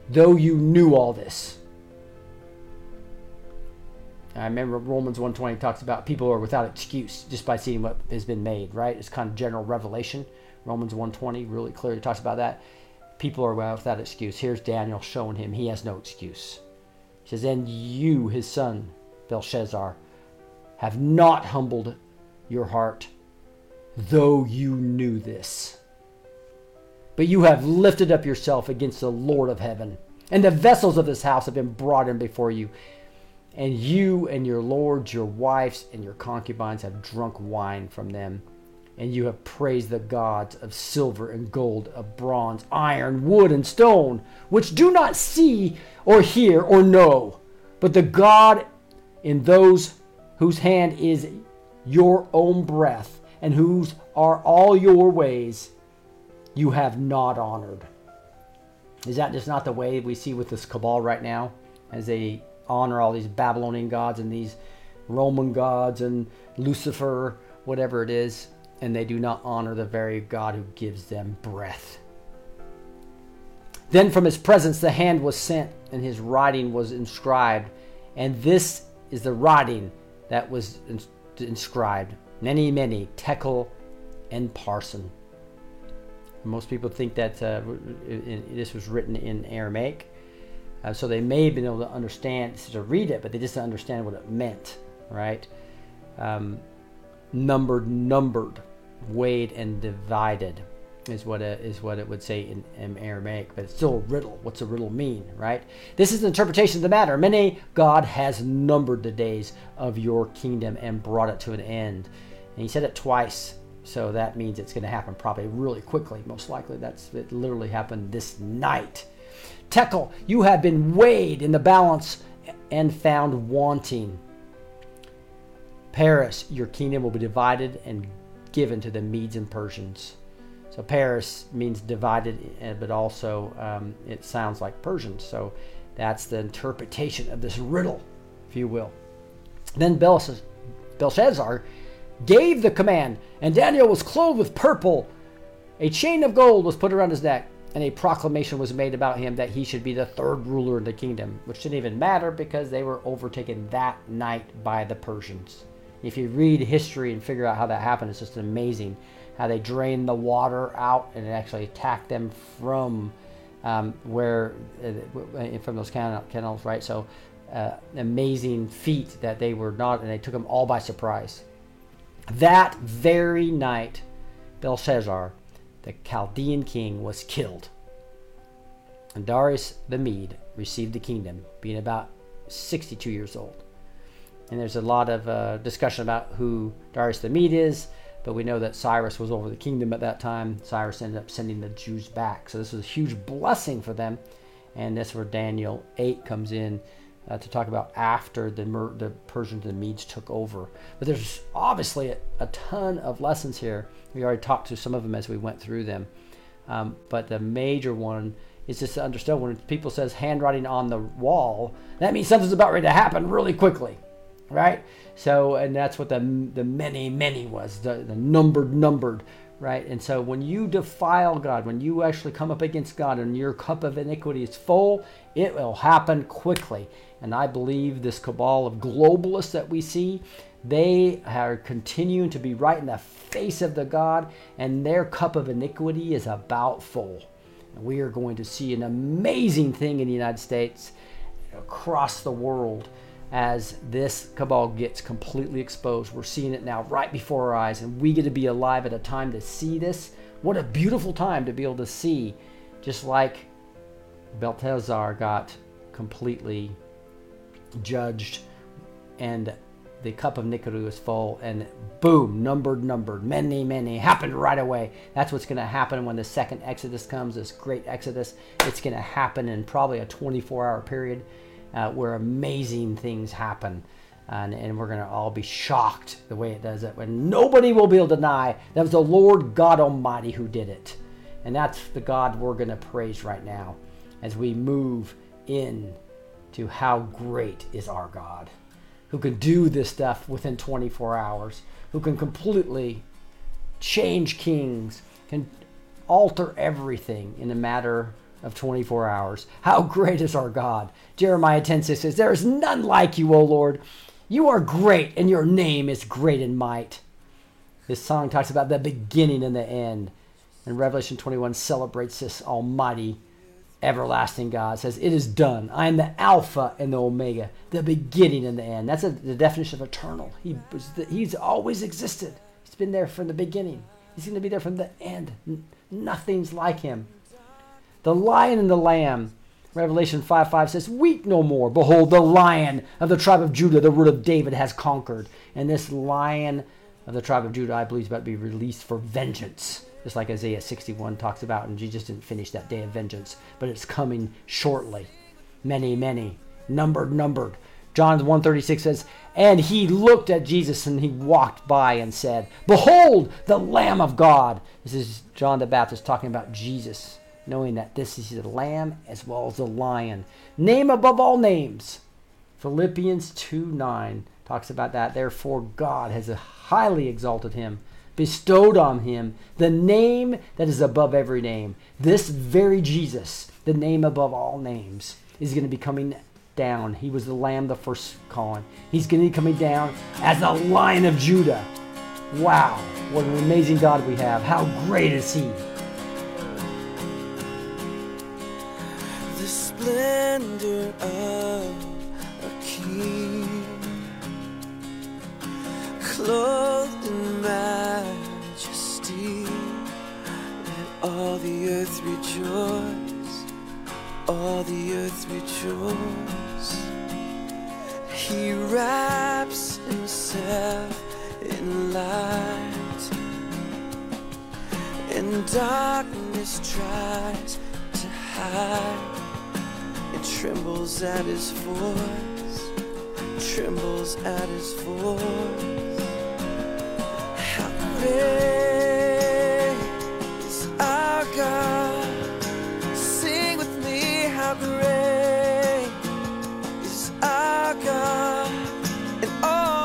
though you knew all this. I remember Romans 120 talks about people are without excuse just by seeing what has been made, right? It's kind of general revelation. Romans 120 really clearly talks about that. People are without excuse. Here's Daniel showing him he has no excuse. He says, And you, his son, Belshazzar, have not humbled your heart, though you knew this. But you have lifted up yourself against the Lord of heaven, and the vessels of this house have been brought in before you. And you and your lords, your wives, and your concubines have drunk wine from them. And you have praised the gods of silver and gold, of bronze, iron, wood, and stone, which do not see or hear or know, but the God in those whose hand is your own breath, and whose are all your ways, you have not honored. Is that just not the way we see with this cabal right now? As they honor all these Babylonian gods and these Roman gods and Lucifer, whatever it is, and they do not honor the very God who gives them breath. Then from his presence the hand was sent, and his writing was inscribed. And this is the writing that was ins- inscribed mene, mene, tekel and parsin. Most people think that uh, in- this was written in Aramaic. Uh, so they may have been able to understand, to read it, but they just didn't understand what it meant, right? Um, numbered, numbered, weighed, and divided is what it, is what it would say in, in Aramaic, but it's still a riddle. What's a riddle mean, right? This is the interpretation of the matter. Mene God has numbered the days of your kingdom and brought it to an end. And he said it twice, so that means it's going to happen probably really quickly. Most likely, that's it. Literally happened this night. Tekel, you have been weighed in the balance and found wanting. Peres, your kingdom will be divided and given to the Medes and Persians. So Peres means divided, eh, but also um, it sounds like Persian. So that's the interpretation of this riddle, if you will. Then Belshazzar, Belshazzar gave the command, and Daniel was clothed with purple. A chain of gold was put around his neck, and a proclamation was made about him that he should be the third ruler in the kingdom, which didn't even matter because they were overtaken that night by the Persians. If you read history and figure out how that happened, it's just amazing how they drained the water out and actually attacked them from um, where uh, from those canals, right? So, uh, amazing feat that they were not, and they took them all by surprise. That very night, Belshazzar, the Chaldean king, was killed. And Darius the Mede received the kingdom, being about 62 years old. And there's a lot of uh, discussion about who Darius the Mede is, but we know that Cyrus was over the kingdom at that time. Cyrus ended up sending the Jews back. So this was a huge blessing for them. And that's where Daniel 8 comes in uh, to talk about after the, Mer- the Persians and the Medes took over. But there's obviously a, a ton of lessons here. We already talked to some of them as we went through them. Um, but the major one is just to understand when people says handwriting on the wall, that means something's about ready to happen really quickly, right? So, and that's what the the mene mene was, the, the numbered numbered, right? And so when you defile God, when you actually come up against God and your cup of iniquity is full, it will happen quickly. And I believe this cabal of globalists that we see, they are continuing to be right in the face of the God, and their cup of iniquity is about full. And we are going to see an amazing thing in the United States, across the world, as this cabal gets completely exposed. We're seeing it now right before our eyes, and we get to be alive at a time to see this. What a beautiful time to be able to see, just like Belteshazzar got completely judged and the cup of iniquity was full and boom numbered numbered mene mene happened right away that's what's going to happen when the second exodus comes this great exodus it's going to happen in probably a 24 hour period uh, where amazing things happen. And, and we're going to all be shocked the way it does it. When nobody will be able to deny that was the lord god almighty who did it. And that's the god we're going to praise right now as we move in to how great is our god who can do this stuff within 24 hours, who can completely change kings, can alter everything in a matter of 24 hours. How great is our God? Jeremiah 10 6 says, There is none like you, O Lord. You are great, and your name is great in might. This song talks about the beginning and the end. And Revelation 21 celebrates this almighty everlasting God says, It is done. I am the Alpha and the Omega, the beginning and the end. That's a, the definition of eternal. He He's always existed. He's been there from the beginning. He's going to be there from the end. Nothing's like him. The lion and the lamb, Revelation 5 5 says, Weep no more. Behold, the lion of the tribe of Judah, the root of David, has conquered. And this lion of the tribe of Judah, I believe, is about to be released for vengeance. Just like Isaiah 61 talks about, and Jesus didn't finish that day of vengeance, but it's coming shortly. Mene, mene, numbered, numbered. John 136 says, And he looked at Jesus and he walked by and said, Behold, the Lamb of God. This is John the Baptist talking about Jesus, knowing that this is the Lamb as well as the Lion. Name above all names. Philippians 2 9 talks about that. Therefore, God has highly exalted him, bestowed on him the name that is above every name. This very Jesus, the name above all names, is going to be coming down. He was the lamb, the first calling. He's going to be coming down as the lion of Judah. Wow, what an amazing God we have. How great is he? Splendor of a king, clothed in majesty. Let all the earth rejoice, all the earth rejoice. He wraps himself in light, and darkness tries to hide. Trembles at his voice, trembles at his voice. How great is our God? Sing with me, how great is our God, and all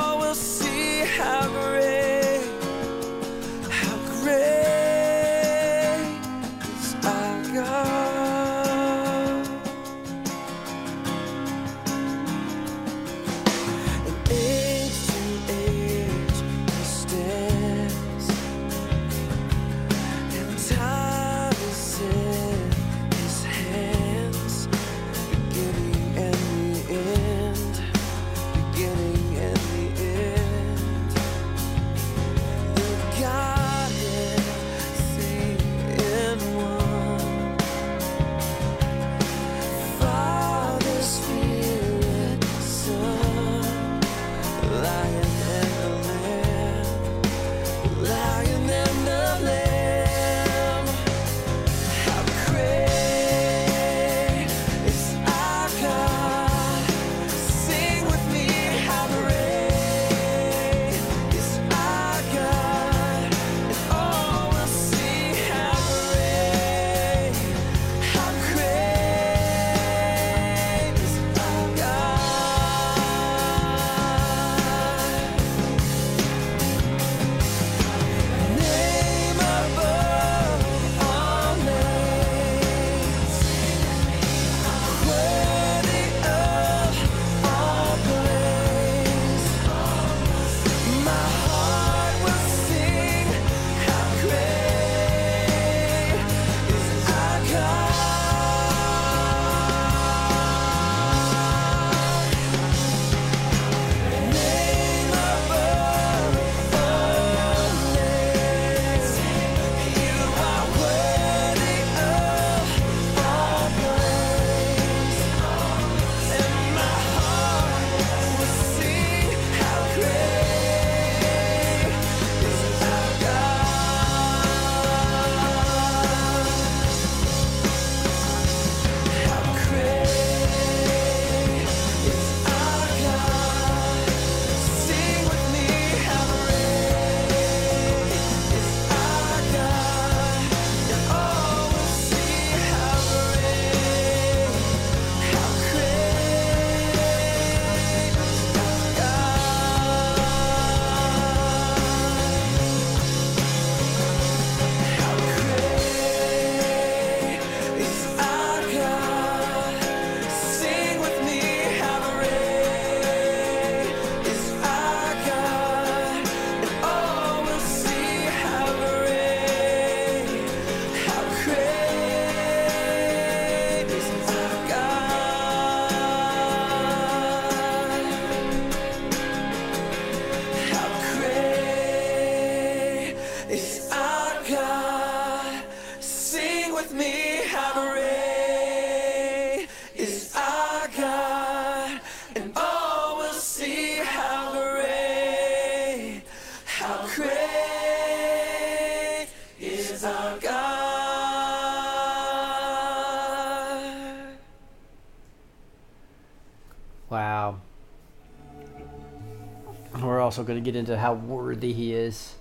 also going to get into how worthy he is.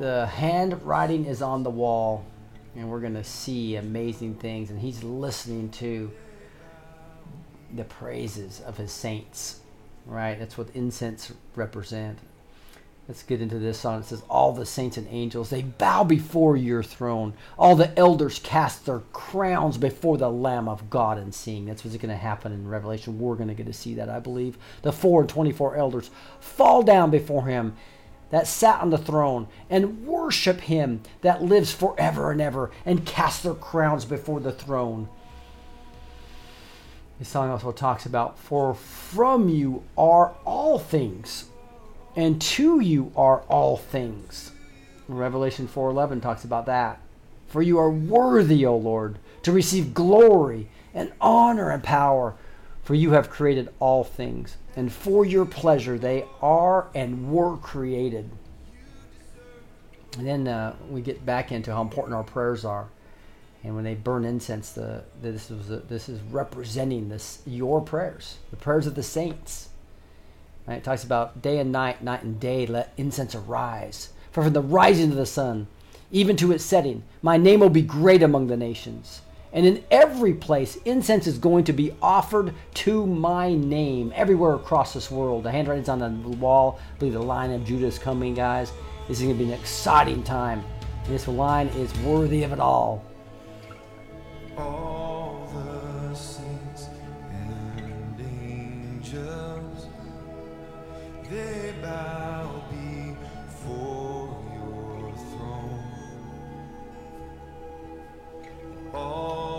The handwriting is on the wall, and we're going to see amazing things. And he's listening to the praises of his saints, right? That's what incense represent. Let's get into this song. It says, All the saints and angels, they bow before your throne. All the elders cast their crowns before the Lamb of God and sing. That's what's going to happen in Revelation. We're going to get to see that, I believe. The four and 24 elders fall down before him that sat on the throne and worship him that lives forever and ever and cast their crowns before the throne. This song also talks about, For from you are all things and to you are all things. Revelation 4:11 talks about that. For you are worthy, O Lord, to receive glory and honor and power, for you have created all things, and for your pleasure they are and were created. And then uh, we get back into how important our prayers are, and when they burn incense, the, this is this is representing this your prayers, the prayers of the saints. Right? It talks about day and night, night and day, let incense arise. For from the rising of the sun, even to its setting, my name will be great among the nations. And in every place, incense is going to be offered to my name everywhere across this world. The handwriting's on the wall. I believe the line of Judah is coming, guys. This is going to be an exciting time. This line is worthy of it all. All they bow before your throne. All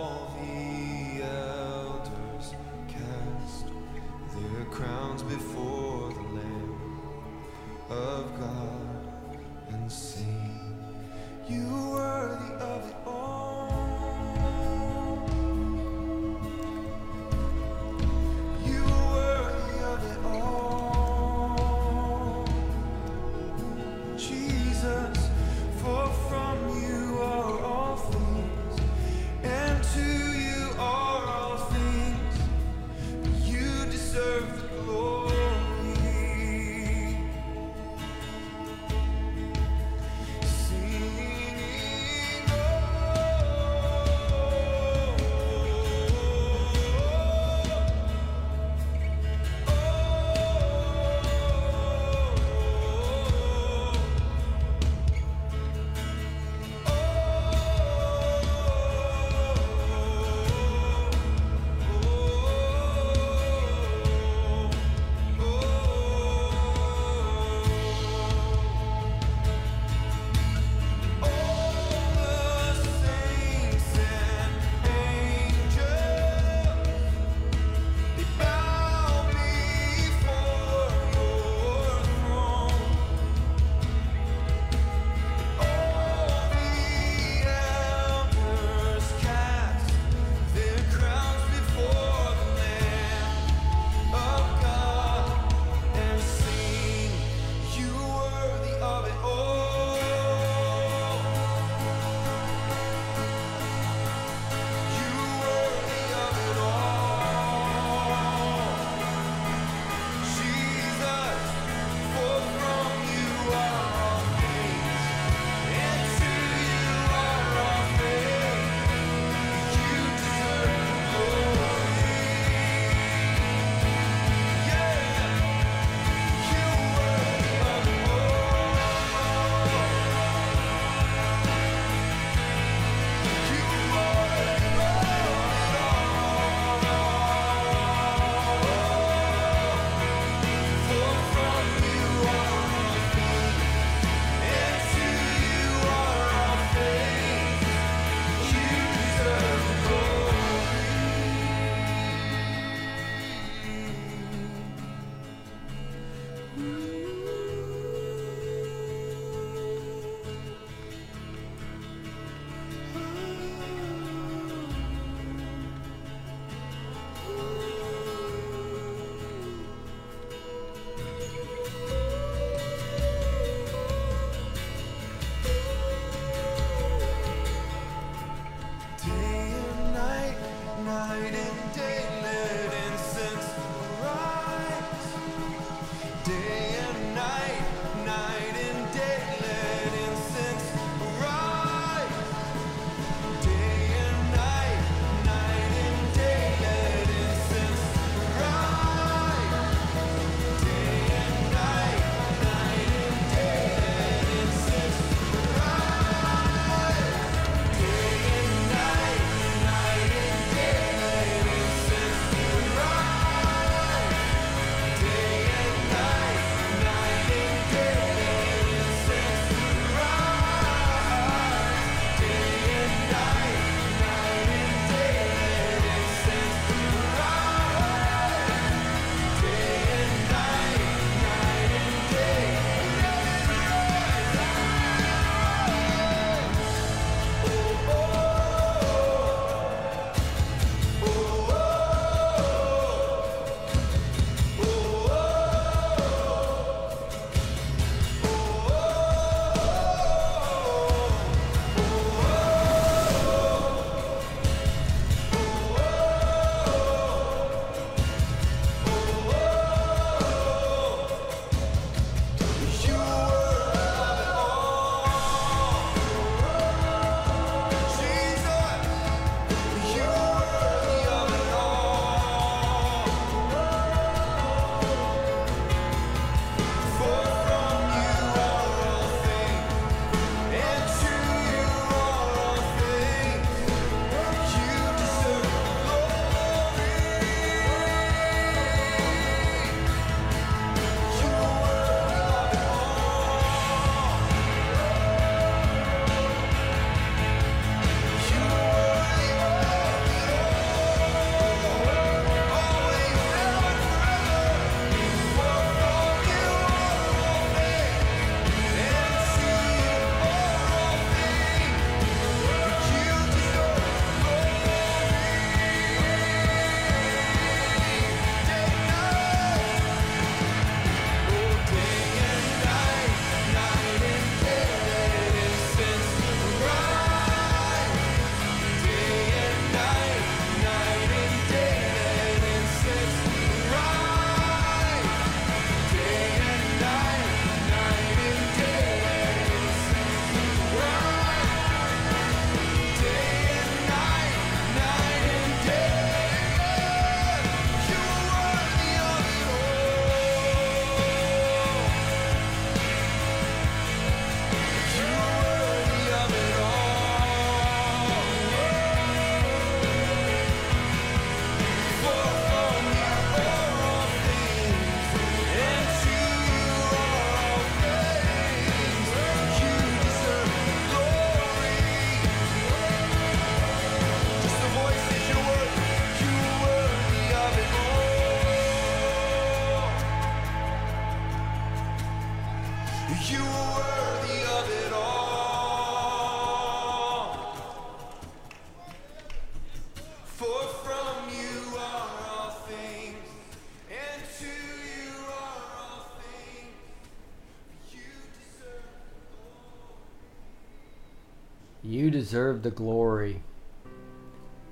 deserve the glory.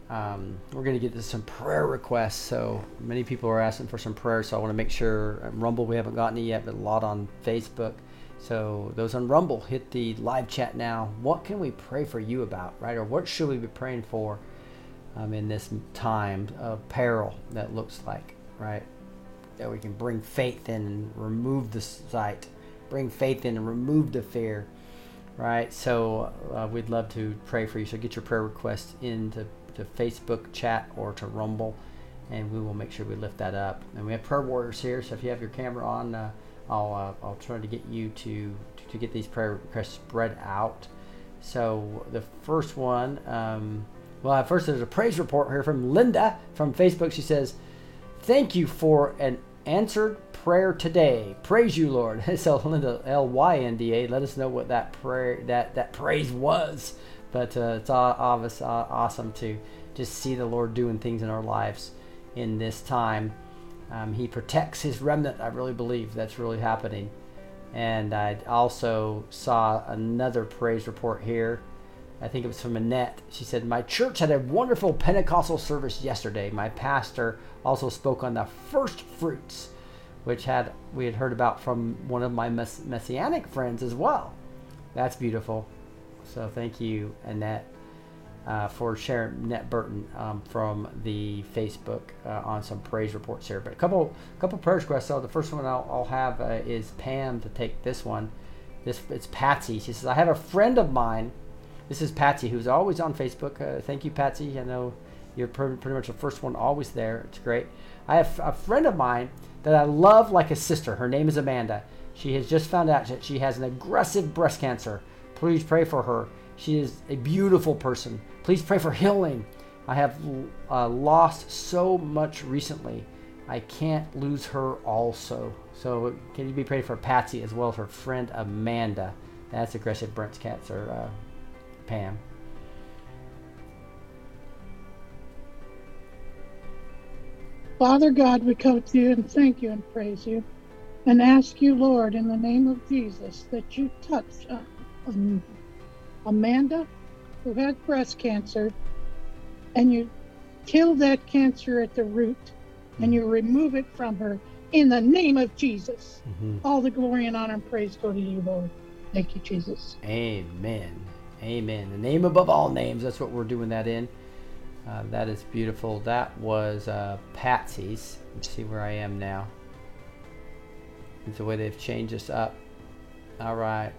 Um, we're going to get to some prayer requests. So many people are asking for some prayer. So I want to make sure um, Rumble, we haven't gotten it yet, but a lot on Facebook. So those on Rumble, hit the live chat now. What can we pray for you about, right? Or what should we be praying for um, in this time of peril that looks like, right? That we can bring faith in and remove the sight, bring faith in and remove the fear, right? So uh, we'd love to pray for you. So get your prayer requests into to Facebook chat or to Rumble, and we will make sure we lift that up. And we have prayer warriors here, so if you have your camera on, uh, I'll uh, I'll try to get you to to get these prayer requests spread out. So the first one, um, well, first there's a praise report here from Linda from Facebook. She says, "Thank you for an answered prayer today. Praise you, Lord." so Linda L Y N D A, let us know what that prayer that that praise was. But uh, it's obvious, aw- awesome to just see the Lord doing things in our lives in this time. Um, he protects his remnant. I really believe that's really happening. And I also saw another praise report here. I think it was from Annette. She said, My church had a wonderful Pentecostal service yesterday. My pastor also spoke on the first fruits, which had we had heard about from one of my mess- messianic friends as well. That's beautiful. So thank you, Annette, uh, for sharing Annette Burton um, from the Facebook uh, on some praise reports here. But a couple, couple prayer requests. So the first one I'll, I'll have uh, is Pam to take this one. This it's Patsy. She says, "I have a friend of mine. This is Patsy, who's always on Facebook. Uh, thank you, Patsy. I know you're pretty, pretty much the first one always there. It's great. I have a friend of mine that I love like a sister. Her name is Amanda. She has just found out that she has an aggressive breast cancer. Please pray for her. She is a beautiful person. Please pray for healing. I have uh, lost so much recently. I can't lose her also. So can you be praying for Patsy as well as her friend Amanda? That's aggressive breast cancer, uh, Pam. Father God, we come to you and thank you and praise you and ask you, Lord, in the name of Jesus, that you touch uh, um, Amanda, who had breast cancer, and you kill that cancer at the root and you remove it from her in the name of Jesus. All the glory and honor and praise go to you, Lord. Thank you, Jesus. Amen. Amen. The name above all names. That's what we're doing that in. Uh, that is beautiful. That was uh, Patsy's. Let's see where I am now. It's the way they've changed us up. All right.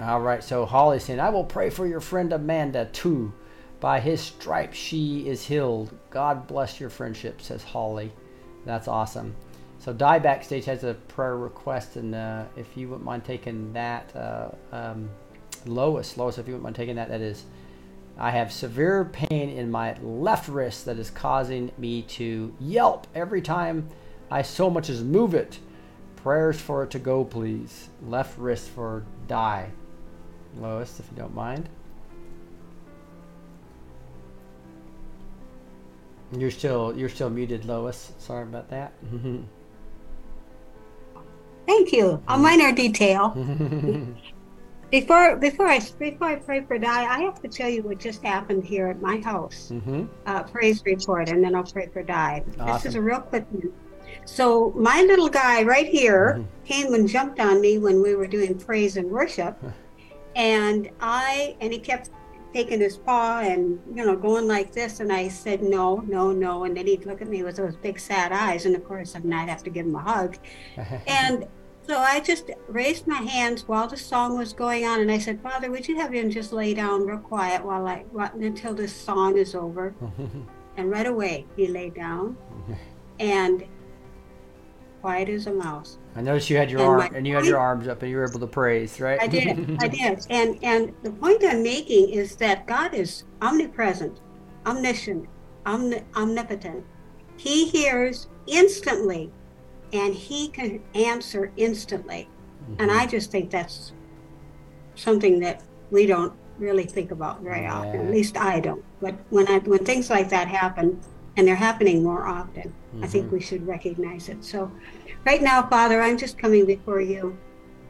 All right. So Holly's saying, I will pray for your friend Amanda too. By his stripes she is healed. God bless your friendship, says Holly. That's awesome. So Di Backstage has a prayer request, and uh, if you wouldn't mind taking that, uh, um, Lois, Lois, if you wouldn't mind taking that, that is, I have severe pain in my left wrist that is causing me to yelp every time I so much as move it. Prayers for it to go, please. Left wrist for Di. Lois, if you don't mind. You're still you're still muted, Lois. Sorry about that. Thank you. A minor detail. Before before I before I pray for Di, I have to tell you what just happened here at my house. mm-hmm. Uh, praise report, and then I'll pray for Di. This is a real quick one. So my little guy right here Mhm. came and jumped on me when we were doing praise and worship, and I and he kept taking his paw and you know going like this, and I said no, no, no, and then he'd look at me with those big sad eyes, and of course I'd not have to give him a hug, and so I just raised my hands while the song was going on, and I said, Father, would you have him just lay down real quiet while I until this song is over? And right away he lay down, and quiet as a mouse. I noticed you had your And arm and you had your arms up and you were able to praise, right? I did, I did, and and the point I'm making is that God is omnipresent, omniscient, omni- omnipotent. He hears instantly, and he can answer instantly. And I just think that's something that we don't really think about very often. At least I don't. But when I when things like that happen, and they're happening more often, I think we should recognize it. So, right now, Father, I'm just coming before you,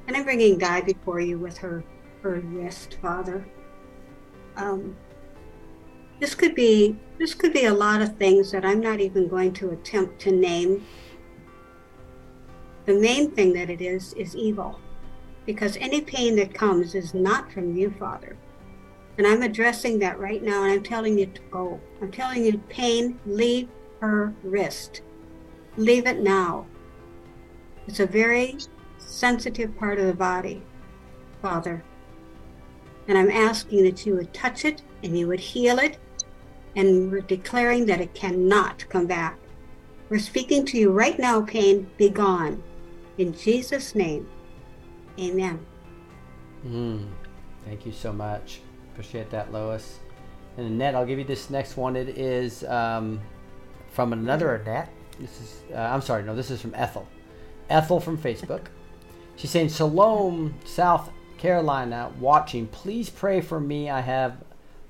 And I'm bringing Di before you with her her wrist, Father. Um, this could be this could be a lot of things that I'm not even going to attempt to name. The main thing that it is is evil, because any pain that comes is not from you, Father. And I'm addressing that right now, and I'm telling you to go. I'm telling you, pain, leave her wrist. Leave it now. It's a very sensitive part of the body, Father. And I'm asking that you would touch it and you would heal it. And we're declaring that it cannot come back. We're speaking to you right now, pain, be gone. In Jesus' name, amen. Mm. Thank you so much. Appreciate that, Lois. And Annette, I'll give you this next one. It is um, from another Annette. This is, uh, I'm sorry, no, this is from Ethel. Ethel from Facebook. She's saying, Shalom, South Carolina, watching. Please pray for me. I have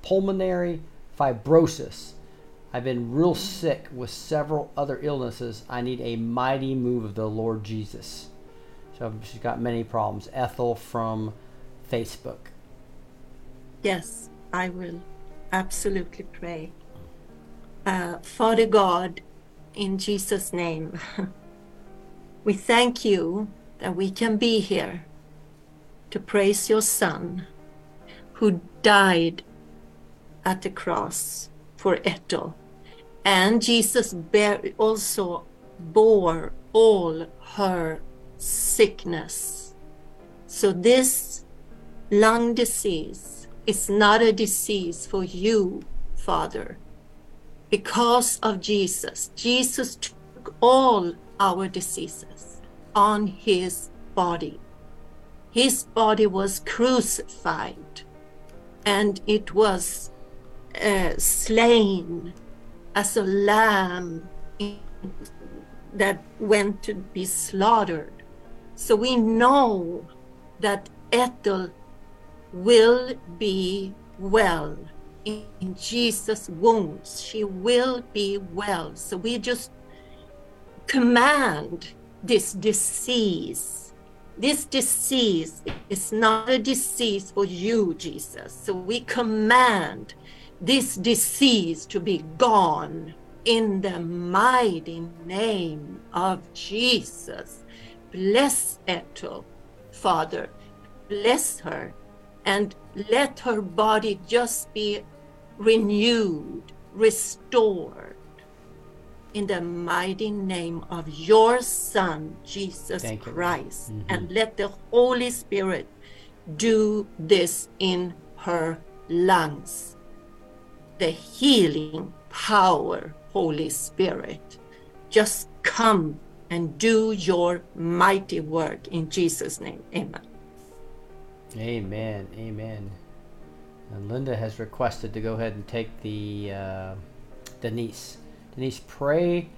pulmonary fibrosis. I've been real sick with several other illnesses. I need a mighty move of the Lord Jesus. So she's got many problems. Ethel from Facebook. Yes, I will absolutely pray. Uh, Father God, in Jesus' name, we thank you that we can be here to praise your Son who died at the cross for Ethel. And Jesus bear, also bore all her sickness. So this lung disease is not a disease for you, Father. Because of Jesus, Jesus took all our diseases on his body. His body was crucified and it was uh, slain as a lamb that went to be slaughtered. So we know that Ethel will be well in Jesus' wounds. She will be well. So we just command this disease. This disease is not a disease for you, Jesus. So we command this disease to be gone in the mighty name of Jesus. Bless Ethel, Father. Bless her and let her body just be renewed, restored in the mighty name of your Son, Jesus Thank. Christ. Mhm. And let the Holy Spirit do this in her lungs. The healing power, Holy Spirit, just come and do your mighty work in Jesus' name. Amen. Amen. Amen. And Linda has requested to go ahead and take the uh, Denise. Denise, pray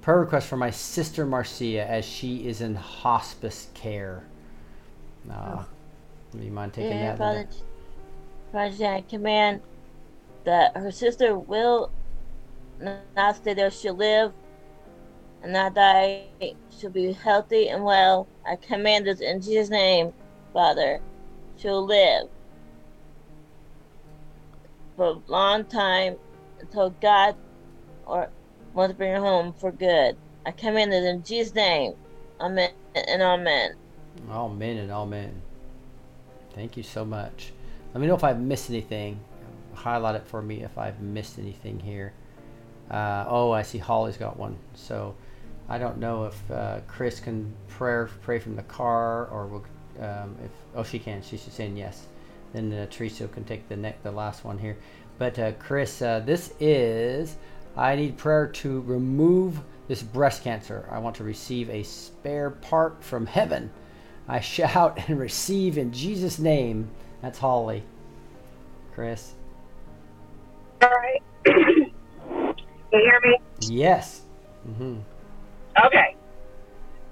prayer request for my sister Marcia as she is in hospice care. Uh, Do you mind taking Yeah, that? Father, Linda? Father, John, I command that her sister will not stay there. She'll live and not die. She'll be healthy and well. I command this in Jesus' name, Father. She'll live for a long time until God or wants to bring her home for good. I command it in Jesus' name. Amen and amen. Amen and amen. Thank you so much. Let me know if I've missed anything. Highlight it for me if I've missed anything here. Uh, oh, I see Holly's got one. So I don't know if uh, Chris can pray pray from the car or we'll, um, if oh she can. She's saying yes. Then uh, Teresa can take the neck the last one here. But uh, Chris, uh, this is I need prayer to remove this breast cancer. I want to receive a spare part from heaven. I shout and receive in Jesus' name. That's Holly. Chris. All right. you hear me? Yes. hmm Okay.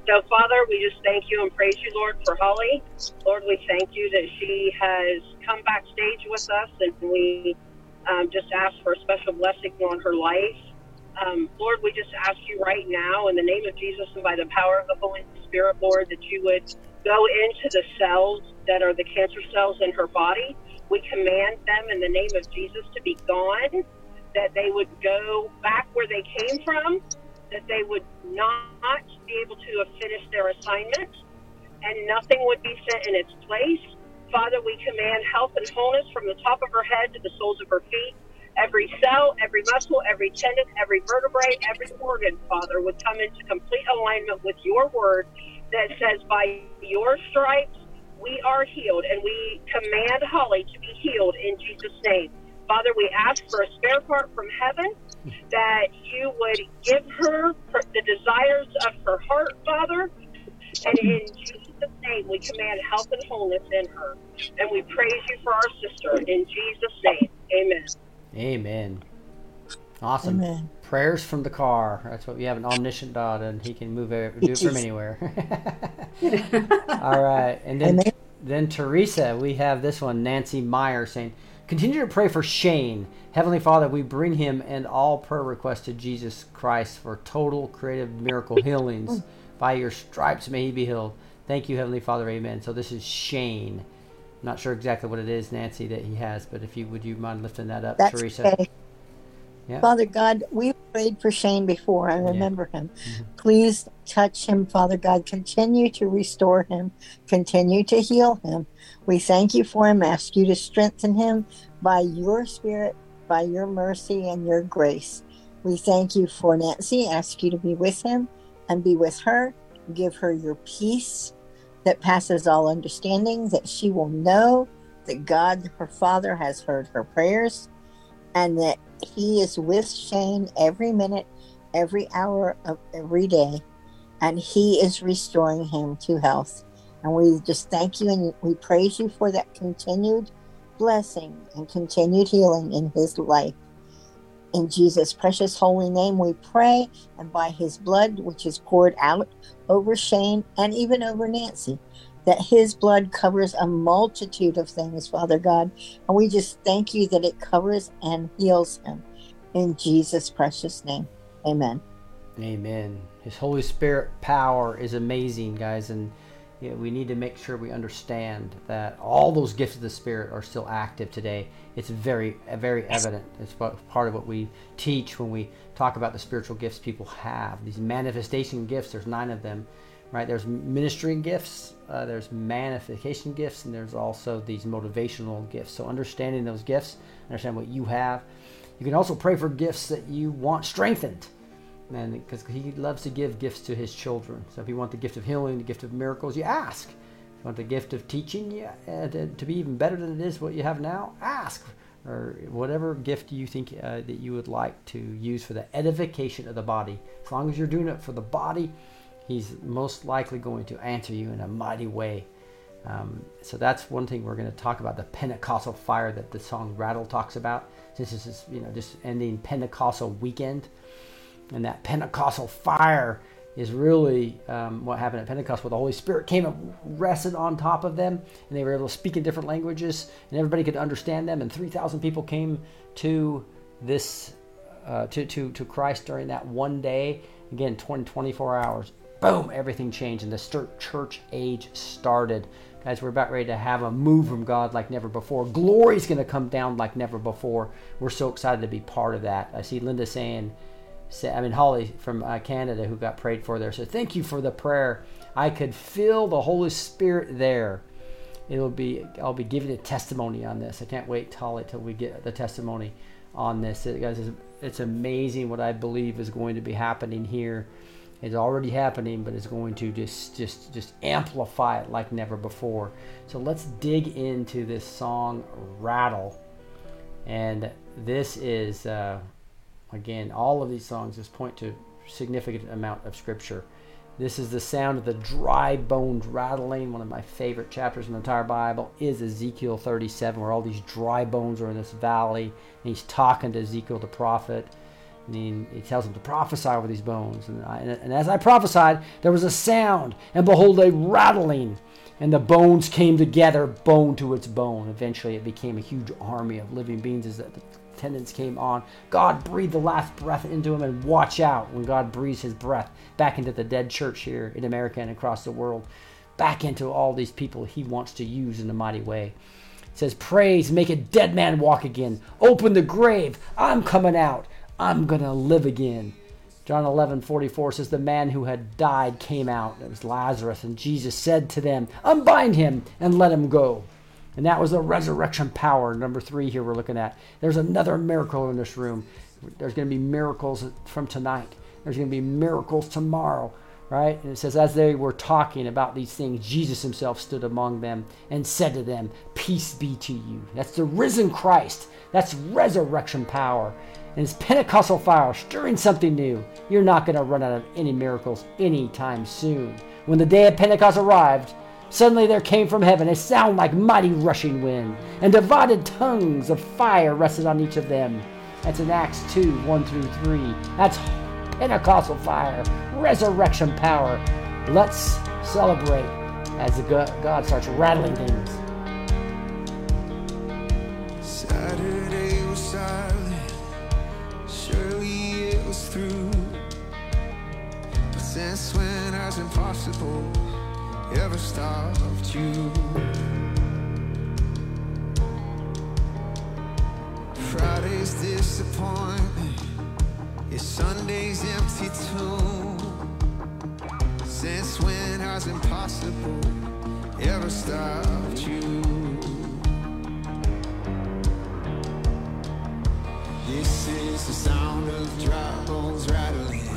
So, Father, we just thank you and praise you, Lord, for Holly. Lord, we thank you that she has come backstage with us, and we um, just ask for a special blessing on her life. Um, Lord, we just ask you right now, in the name of Jesus and by the power of the Holy Spirit, Lord, that you would go into the cells that are the cancer cells in her body. We command them in the name of Jesus to be gone, that they would go back where they came from, that they would not be able to have finished their assignment, and nothing would be set in its place. Father, we command health and wholeness from the top of her head to the soles of her feet. Every cell, every muscle, every tendon, every vertebrae, every organ, Father, would come into complete alignment with your word that says, By your stripes we are healed, and we command Holly to be healed in Jesus' name. Father, we ask for a spare part from heaven that you would give her the desires of her heart, Father. And in Jesus' name, we command health and wholeness in her. And we praise you for our sister. In Jesus' name, amen. Amen. Awesome. Amen. Prayers from the car. That's what we have an omniscient God, and He can move it, do it from anywhere. All right, and then Amen. then Teresa, we have this one, Nancy Meyer saying, "Continue to pray for Shane, Heavenly Father. We bring him and all prayer requests to Jesus Christ for total creative miracle healings. Mm. By your stripes may he be healed. Thank you, Heavenly Father. Amen." So this is Shane. Not sure exactly what it is, Nancy, that he has, but if you would you mind lifting that up, That's Teresa? okay. Yeah. Father God, we prayed for Shane before. I remember him. Mm-hmm. Please touch him, Father God. Continue to restore him. Continue to heal him. We thank you for him. Ask you to strengthen him by your spirit, by your mercy, and your grace. We thank you for Nancy. Ask you to be with him and be with her. Give her your peace that passes all understanding, that she will know that God, her Father, has heard her prayers and that he is with Shane every minute, every hour of every day, and he is restoring him to health. And we just thank you and we praise you for that continued blessing and continued healing in his life. In Jesus' precious holy name, we pray, and by his blood, which is poured out over Shane and even over Nancy, that his blood covers a multitude of things, Father God. And we just thank you that it covers and heals him. In Jesus' precious name, amen. Amen. His Holy Spirit power is amazing, guys, and yeah, we need to make sure we understand that all those gifts of the Spirit are still active today. It's very, very evident. It's part of what we teach when we talk about the spiritual gifts people have. These manifestation gifts. There's nine of them, right? There's ministry gifts. Uh, there's manifestation gifts, and there's also these motivational gifts. So understanding those gifts, understand what you have. You can also pray for gifts that you want strengthened and because he loves to give gifts to his children. So if you want the gift of healing, the gift of miracles, you ask. If you want the gift of teaching, yeah, uh, to, to be even better than it is what you have now, ask. Or whatever gift you think uh, that you would like to use for the edification of the body. As long as you're doing it for the body, he's most likely going to answer you in a mighty way. Um, so that's one thing we're going to talk about the Pentecostal fire that the song Rattle talks about. This is you know just ending Pentecostal weekend, and that Pentecostal fire is really um, what happened at Pentecost, where the Holy Spirit came and rested on top of them, and they were able to speak in different languages, and everybody could understand them. And 3,000 people came to this uh, to, to to Christ during that one day. Again, 20, 24 hours. Boom! Everything changed, and the church age started. Guys, we're about ready to have a move from God like never before. Glory's going to come down like never before. We're so excited to be part of that. I see Linda saying say, I mean Holly from uh, Canada who got prayed for there So "Thank you for the prayer. I could feel the Holy Spirit there. It'll be I'll be giving a testimony on this. I can't wait, Holly, till we get the testimony on this. It, guys, it's amazing what I believe is going to be happening here. It's already happening, but it's going to just just just amplify it like never before. So let's dig into this song "Rattle," and this is. Uh, Again, all of these songs just point to significant amount of scripture. This is the sound of the dry bones rattling. One of my favorite chapters in the entire Bible is Ezekiel 37, where all these dry bones are in this valley, and he's talking to Ezekiel the prophet. And he, he tells him to prophesy over these bones. And, I, and, as I prophesied, there was a sound, and behold, a rattling, and the bones came together, bone to its bone. Eventually, it became a huge army of living beings as the tendons came on. God breathed the last breath into him, and watch out when God breathes his breath back into the dead church here in America and across the world. back into all these people he wants to use in a mighty way. Says, Praise, make a dead man walk again. Open the grave. I'm coming out. I'm going to live again. John 11, 44 says, The man who had died came out. It was Lazarus. And Jesus said to them, Unbind him and let him go. And that was the resurrection power. Number three here we're looking at. There's another miracle in this room. There's going to be miracles from tonight. There's going to be miracles tomorrow, right? And it says, as they were talking about these things, Jesus himself stood among them and said to them, Peace be to you. That's the risen Christ. That's resurrection power. And it's Pentecostal fire stirring something new. You're not going to run out of any miracles anytime soon. When the day of Pentecost arrived, Suddenly there came from heaven a sound like mighty rushing wind, and divided tongues of fire rested on each of them. That's in Acts 2 1 through 3. That's Pentecostal fire, resurrection power. Let's celebrate as the God starts rattling things. Saturday since when has impossible ever stopped you? Friday's disappointment is Sunday's empty tomb. Since when has impossible ever stopped you? This is the sound of dry bones rattling.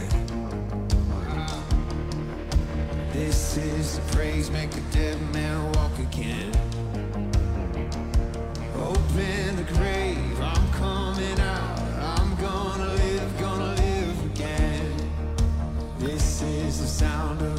This is the praise, make a dead man walk again. Open the grave, I'm coming out. I'm gonna live, gonna live again. This is the sound of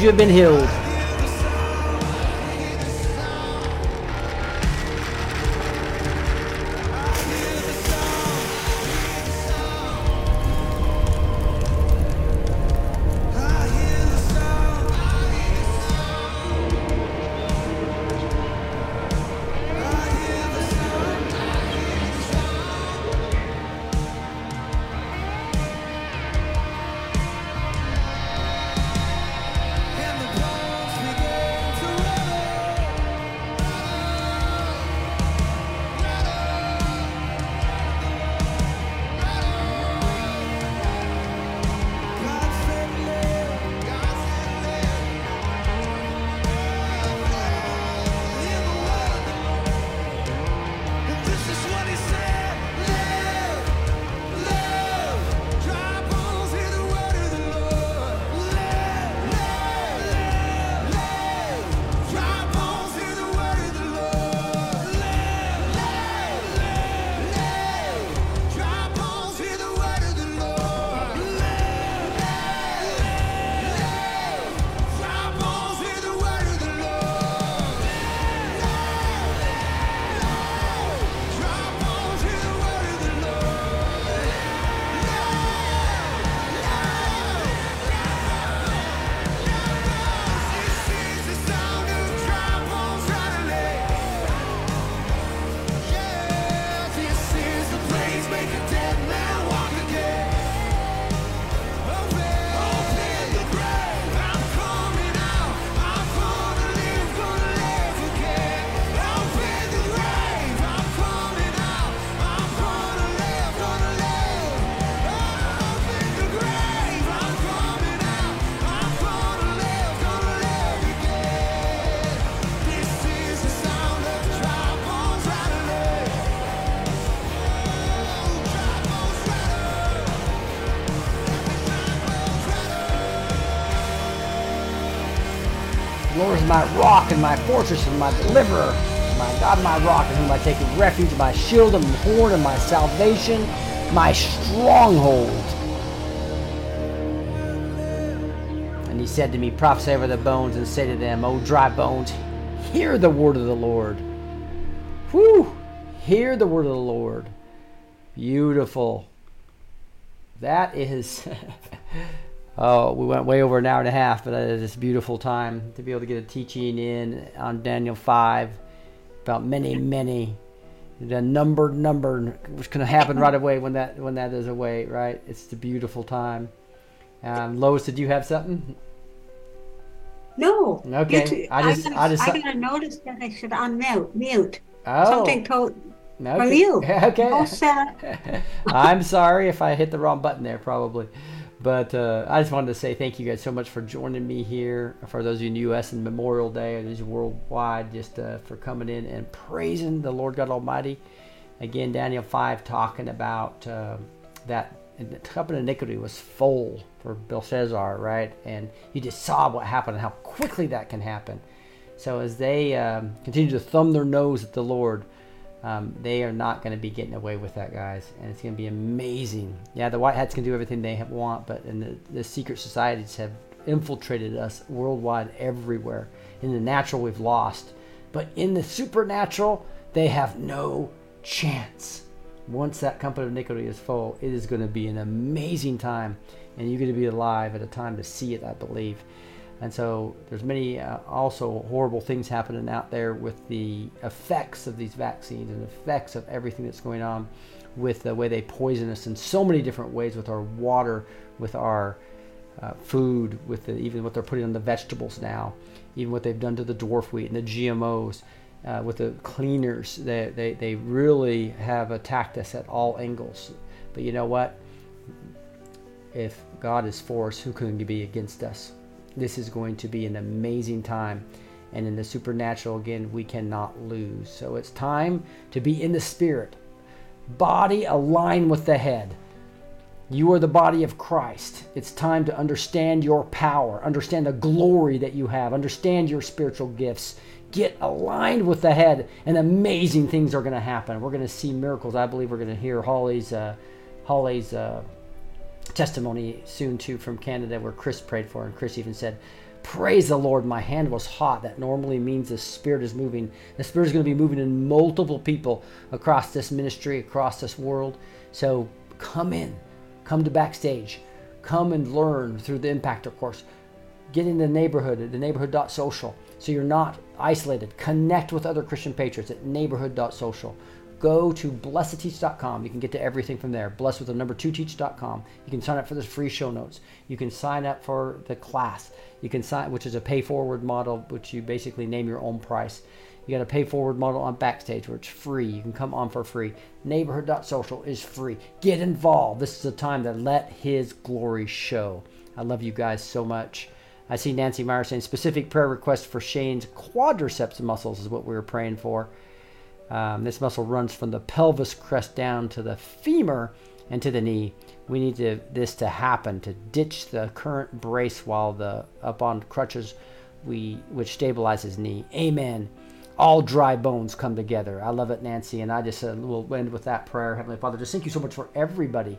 you have been healed. My fortress and my deliverer. My God, my rock, in whom I take refuge, my shield and my horn and my salvation, my stronghold. And he said to me, Prophesy over the bones and say to them, O dry bones, hear the word of the Lord. Whew! Hear the word of the Lord. Beautiful. That is. oh, we went way over an hour and a half, but is this beautiful time to be able to get a teaching in on Daniel 5 about mene, mene. The numbered number, which can happen right away when that when that is away, right? It's the beautiful time. Um, Lois, did you have something? No. Okay, two- I just- got, I just- got a notice that I should unmute. Mute. Oh. Something told Okay. you. Okay. Oh. I'm sorry if I hit the wrong button there, probably. But uh, I just wanted to say thank you guys so much for joining me here. For those of you in the U.S. and Memorial Day, or these worldwide, just uh, for coming in and praising the Lord God Almighty. Again, Daniel 5 talking about uh, that the cup of iniquity was full for Belshazzar, right? And you just saw what happened and how quickly that can happen. So as they um, continue to thumb their nose at the Lord, um, they are not going to be getting away with that, guys, and it's going to be amazing. Yeah, the white hats can do everything they want, but and the, the secret societies have infiltrated us worldwide, everywhere. In the natural, we've lost, but in the supernatural, they have no chance. Once that company of iniquity is full, it is going to be an amazing time, and you're going to be alive at a time to see it, I believe. And so there's many uh, also horrible things happening out there with the effects of these vaccines and effects of everything that's going on with the way they poison us in so many different ways with our water, with our uh, food, with the, even what they're putting on the vegetables now, even what they've done to the dwarf wheat and the GMOs. Uh, with the cleaners, they, they, they really have attacked us at all angles. But you know what? If God is for us, who can be against us? This is going to be an amazing time. And in the supernatural, again, we cannot lose. So it's time to be in the spirit. Body align with the head. You are the body of Christ. It's time to understand your power, understand the glory that you have, understand your spiritual gifts. Get aligned with the head, and amazing things are going to happen. We're going to see miracles. I believe we're going to hear Holly's, uh, Holly's uh, testimony soon too from Canada, where Chris prayed for, and Chris even said, Praise the Lord. My hand was hot. That normally means the Spirit is moving. The Spirit is going to be moving in multiple people across this ministry, across this world. So come in, come to backstage, come and learn through the Impactor course. Get in the neighborhood at the neighborhood.social so you're not isolated. Connect with other Christian patriots at neighborhood.social. Go to blessed2teach.com. You can get to everything from there. Blessed with the number two teach.com. You can sign up for the free show notes. You can sign up for the class. You can sign, which is a pay forward model, which you basically name your own price. You got a pay forward model on Backstage, where it's free. You can come on for free. Neighborhood.social is free. Get involved. This is a time to let His glory show. I love you guys so much. I see Nancy Meyer saying specific prayer request for Shane's quadriceps muscles is what we were praying for. Um, this muscle runs from the pelvis crest down to the femur and to the knee. We need to, this to happen to ditch the current brace while the up on crutches, we which stabilizes knee. Amen. All dry bones come together. I love it, Nancy, and I just uh, will end with that prayer. Heavenly Father, just thank you so much for everybody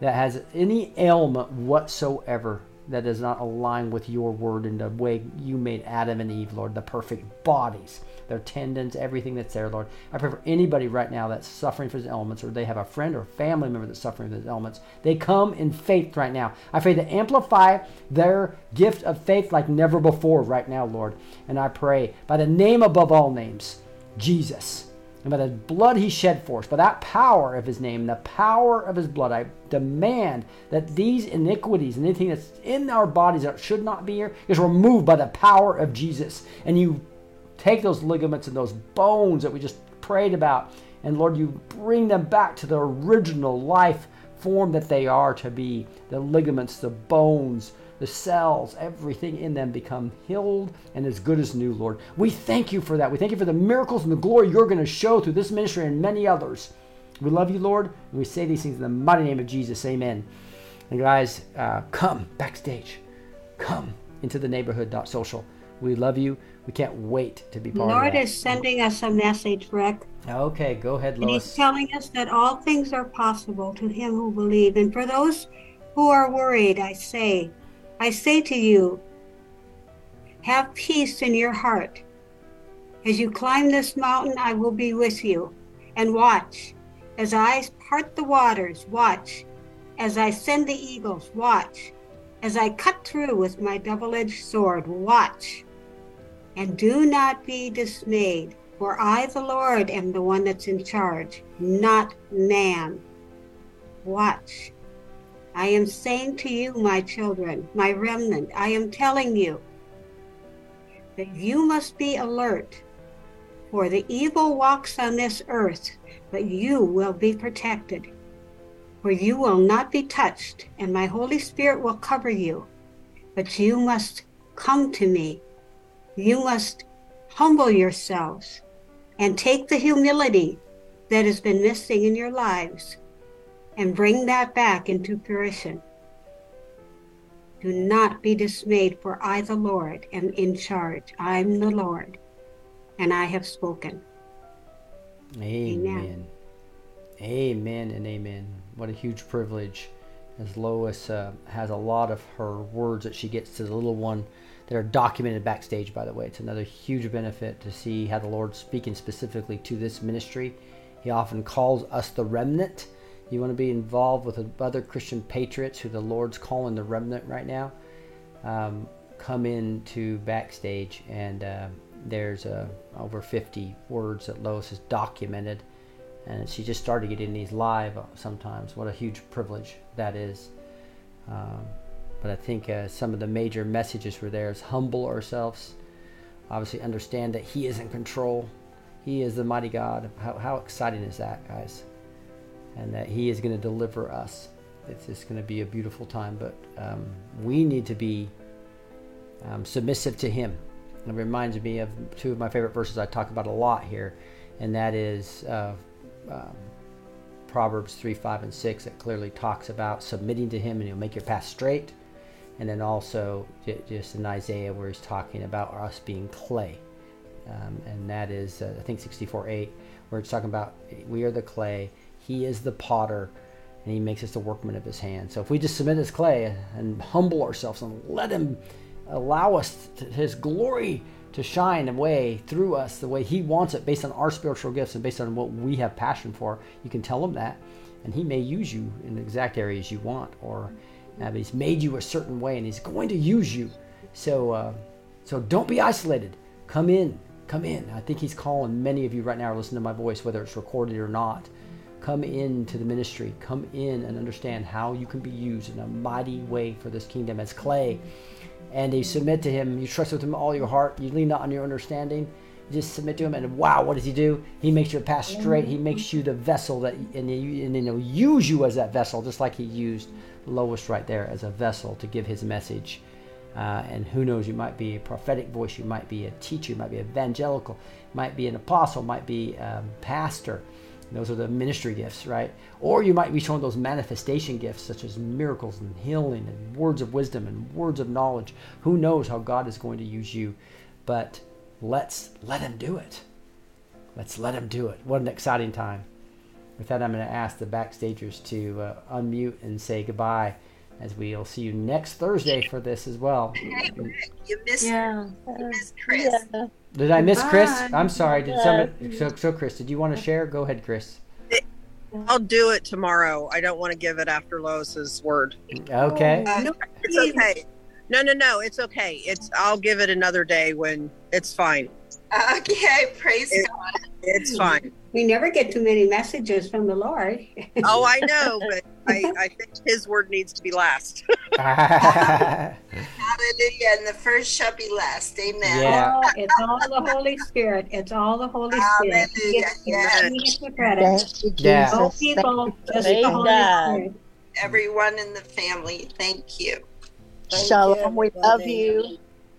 that has any ailment whatsoever that does not align with your word and the way you made Adam and Eve, Lord, the perfect bodies, their tendons, everything that's there, Lord. I pray for anybody right now that's suffering from these elements, or they have a friend or family member that's suffering from these elements. They come in faith right now. I pray to amplify their gift of faith like never before right now, Lord. And I pray by the name above all names, Jesus and by the blood he shed for us, by that power of his name, the power of his blood, I demand that these iniquities and anything that's in our bodies that should not be here is removed by the power of Jesus. And you take those ligaments and those bones that we just prayed about, and Lord, you bring them back to the original life form that they are to be the ligaments, the bones, the cells, everything in them become healed and as good as new, Lord. We thank you for that. We thank you for the miracles and the glory you're going to show through this ministry and many others. We love you, Lord, and we say these things in the mighty name of Jesus. Amen. And guys, uh, come backstage. Come into the neighborhood.social. We love you. We can't wait to be part of the Lord is sending us a message, Rick. Okay, go ahead, And he's telling us that all things are possible to him who believe. And for those who are worried, I say, I say to you, have peace in your heart. As you climb this mountain, I will be with you. And watch, as I part the waters, watch. As I send the eagles, watch. As I cut through with my double edged sword, watch. And do not be dismayed, for I, the Lord, am the one that's in charge, not man. Watch. I am saying to you, my children, my remnant, I am telling you that you must be alert, for the evil walks on this earth, but you will be protected. For you will not be touched, and my Holy Spirit will cover you. But you must come to me. You must humble yourselves and take the humility that has been missing in your lives and bring that back into fruition. Do not be dismayed, for I, the Lord, am in charge. I'm the Lord, and I have spoken. Amen. Amen and amen. What a huge privilege. As Lois uh, has a lot of her words that she gets to the little one that are documented backstage, by the way. It's another huge benefit to see how the Lord's speaking specifically to this ministry. He often calls us the remnant. You want to be involved with other Christian patriots who the Lord's calling the remnant right now. Um, come into backstage, and uh, there's uh, over 50 words that Lois has documented and she just started getting these live sometimes. What a huge privilege that is. Um, but I think uh, some of the major messages were there is humble ourselves, obviously understand that He is in control. He is the mighty God. How, how exciting is that, guys? And that He is going to deliver us. It's just going to be a beautiful time. But um, we need to be um, submissive to Him. It reminds me of two of my favorite verses I talk about a lot here, and that is uh, um, Proverbs 3, 5, and 6 that clearly talks about submitting to Him and He'll make your path straight. And then also just in Isaiah where He's talking about us being clay. Um, and that is, uh, I think, 64, 8, where it's talking about we are the clay, He is the potter, and He makes us the workman of His hand. So if we just submit as clay and humble ourselves and let Him allow us to, His glory to shine away through us the way He wants it, based on our spiritual gifts and based on what we have passion for. You can tell Him that, and He may use you in the exact areas you want, or uh, He's made you a certain way, and He's going to use you. So, uh, so don't be isolated. Come in, come in. I think He's calling many of you right now. Listen to my voice, whether it's recorded or not come into the ministry. Come in and understand how you can be used in a mighty way for this kingdom. As clay and you submit to him. You trust with him all your heart. You lean not on your understanding. You just submit to him and wow what does he do? He makes your path straight. He makes you the vessel that and, you, and he'll use you as that vessel just like he used lois right there as a vessel to give his message. Uh, and who knows you might be a prophetic voice. You might be a teacher. You might be evangelical. Might be an apostle. Might be a pastor those are the ministry gifts, right? Or you might be shown those manifestation gifts, such as miracles and healing and words of wisdom and words of knowledge. Who knows how God is going to use you? But let's let Him do it. Let's let Him do it. What an exciting time. With that, I'm going to ask the backstagers to uh, unmute and say goodbye as we'll see you next Thursday for this as well. You missed, Yeah. you missed Chris. Did I miss Chris? I'm sorry. Did Yeah. somebody? So, so Chris, did you want to share? Go ahead, Chris. I'll do it tomorrow. I don't want to give it after Lois's word. Okay. Uh, No, it's okay. No, no, no. It's okay. It's. I'll give it another day when it's fine. Okay, praise It- God. It's fine. We never get too many messages from the Lord. Oh, I know, but I, I think His word needs to be last. Hallelujah. And the first shall be last. Amen. Yeah. Oh, it's all the Holy Spirit. It's all the Holy Spirit. He Hallelujah. gets, Yes. the credit. Thank you, Jesus. Yeah. No Thank people, just Praise the Holy God. Spirit. Everyone in the family, thank you. Thank Shalom. you, We love everybody. you.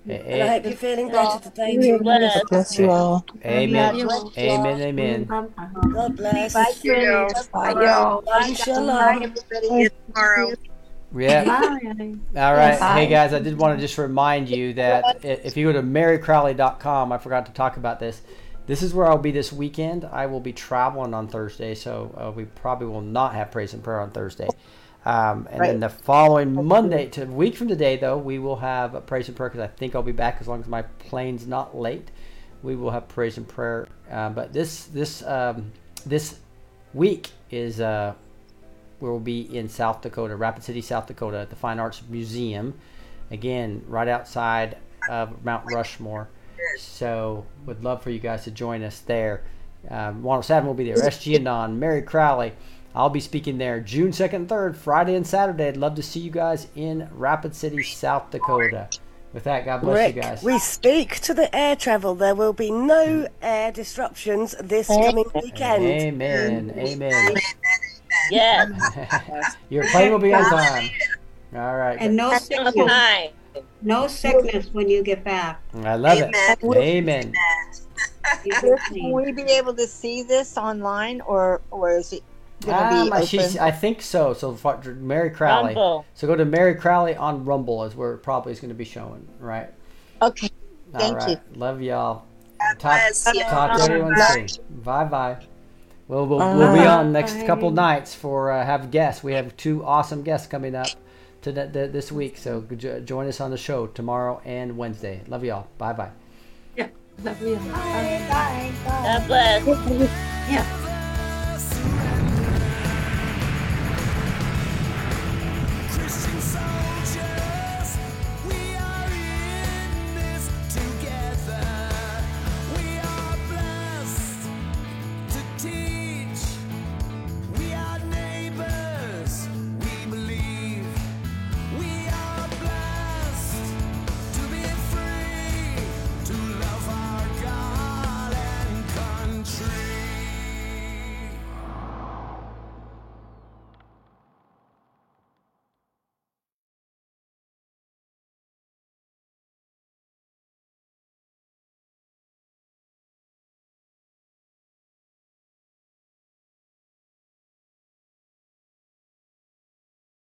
And I hope you're feeling better today. too. Bless. Bless you all. Amen. Bless you. Amen. Amen. God bless. Bye, you. Chris. Bye, Bye, y'all. Bye, Bye, shalom. Everybody. Tomorrow. Yeah. Bye. All right. Bye. Hey, guys, I did want to just remind you that if you go to marycrowley.com, I forgot to talk about this. This is where I'll be this weekend. I will be traveling on Thursday, so uh, we probably will not have praise and prayer on Thursday. Um, and then the following Monday, to a week from today, though, we will have a praise and prayer because I think I'll be back as long as my plane's not late. We will have praise and prayer. Uh, but this this um, this week is uh, we will be in South Dakota, Rapid City, South Dakota, at the Fine Arts Museum. Again, right outside of Mount Rushmore. So, would love for you guys to join us there. Um, 107 will be there. SG Anon, Mary Crowley. I'll be speaking there June 2nd and 3rd, Friday and Saturday. I'd love to see you guys in Rapid City, South Dakota. With that, God bless Rick, you guys. we speak to the air travel. There will be no air disruptions this coming weekend. Amen. Amen. Yes. Your plane will be on time. All right. And no sickness. No sickness when you get back. I love Amen. it. Amen. Chris, Can we be able to see this online, or or is it going to Um, be open? she's, I think so. So for- Mary Crowley. Rumble. So go to Mary Crowley on Rumble is where it probably is going to be showing, right? okay. All Thank right. you. Love y'all. God Talk, bless talk to everyone Bye. soon. Bye bye. Well, we'll, we'll be on next Bye. couple nights for uh, have guests. We have two awesome guests coming up to th- th- this week. So jo- join us on the show tomorrow and Wednesday. Love y'all. Bye bye. Yeah. Love you. Bye. Bye. bye. God bless. Yeah.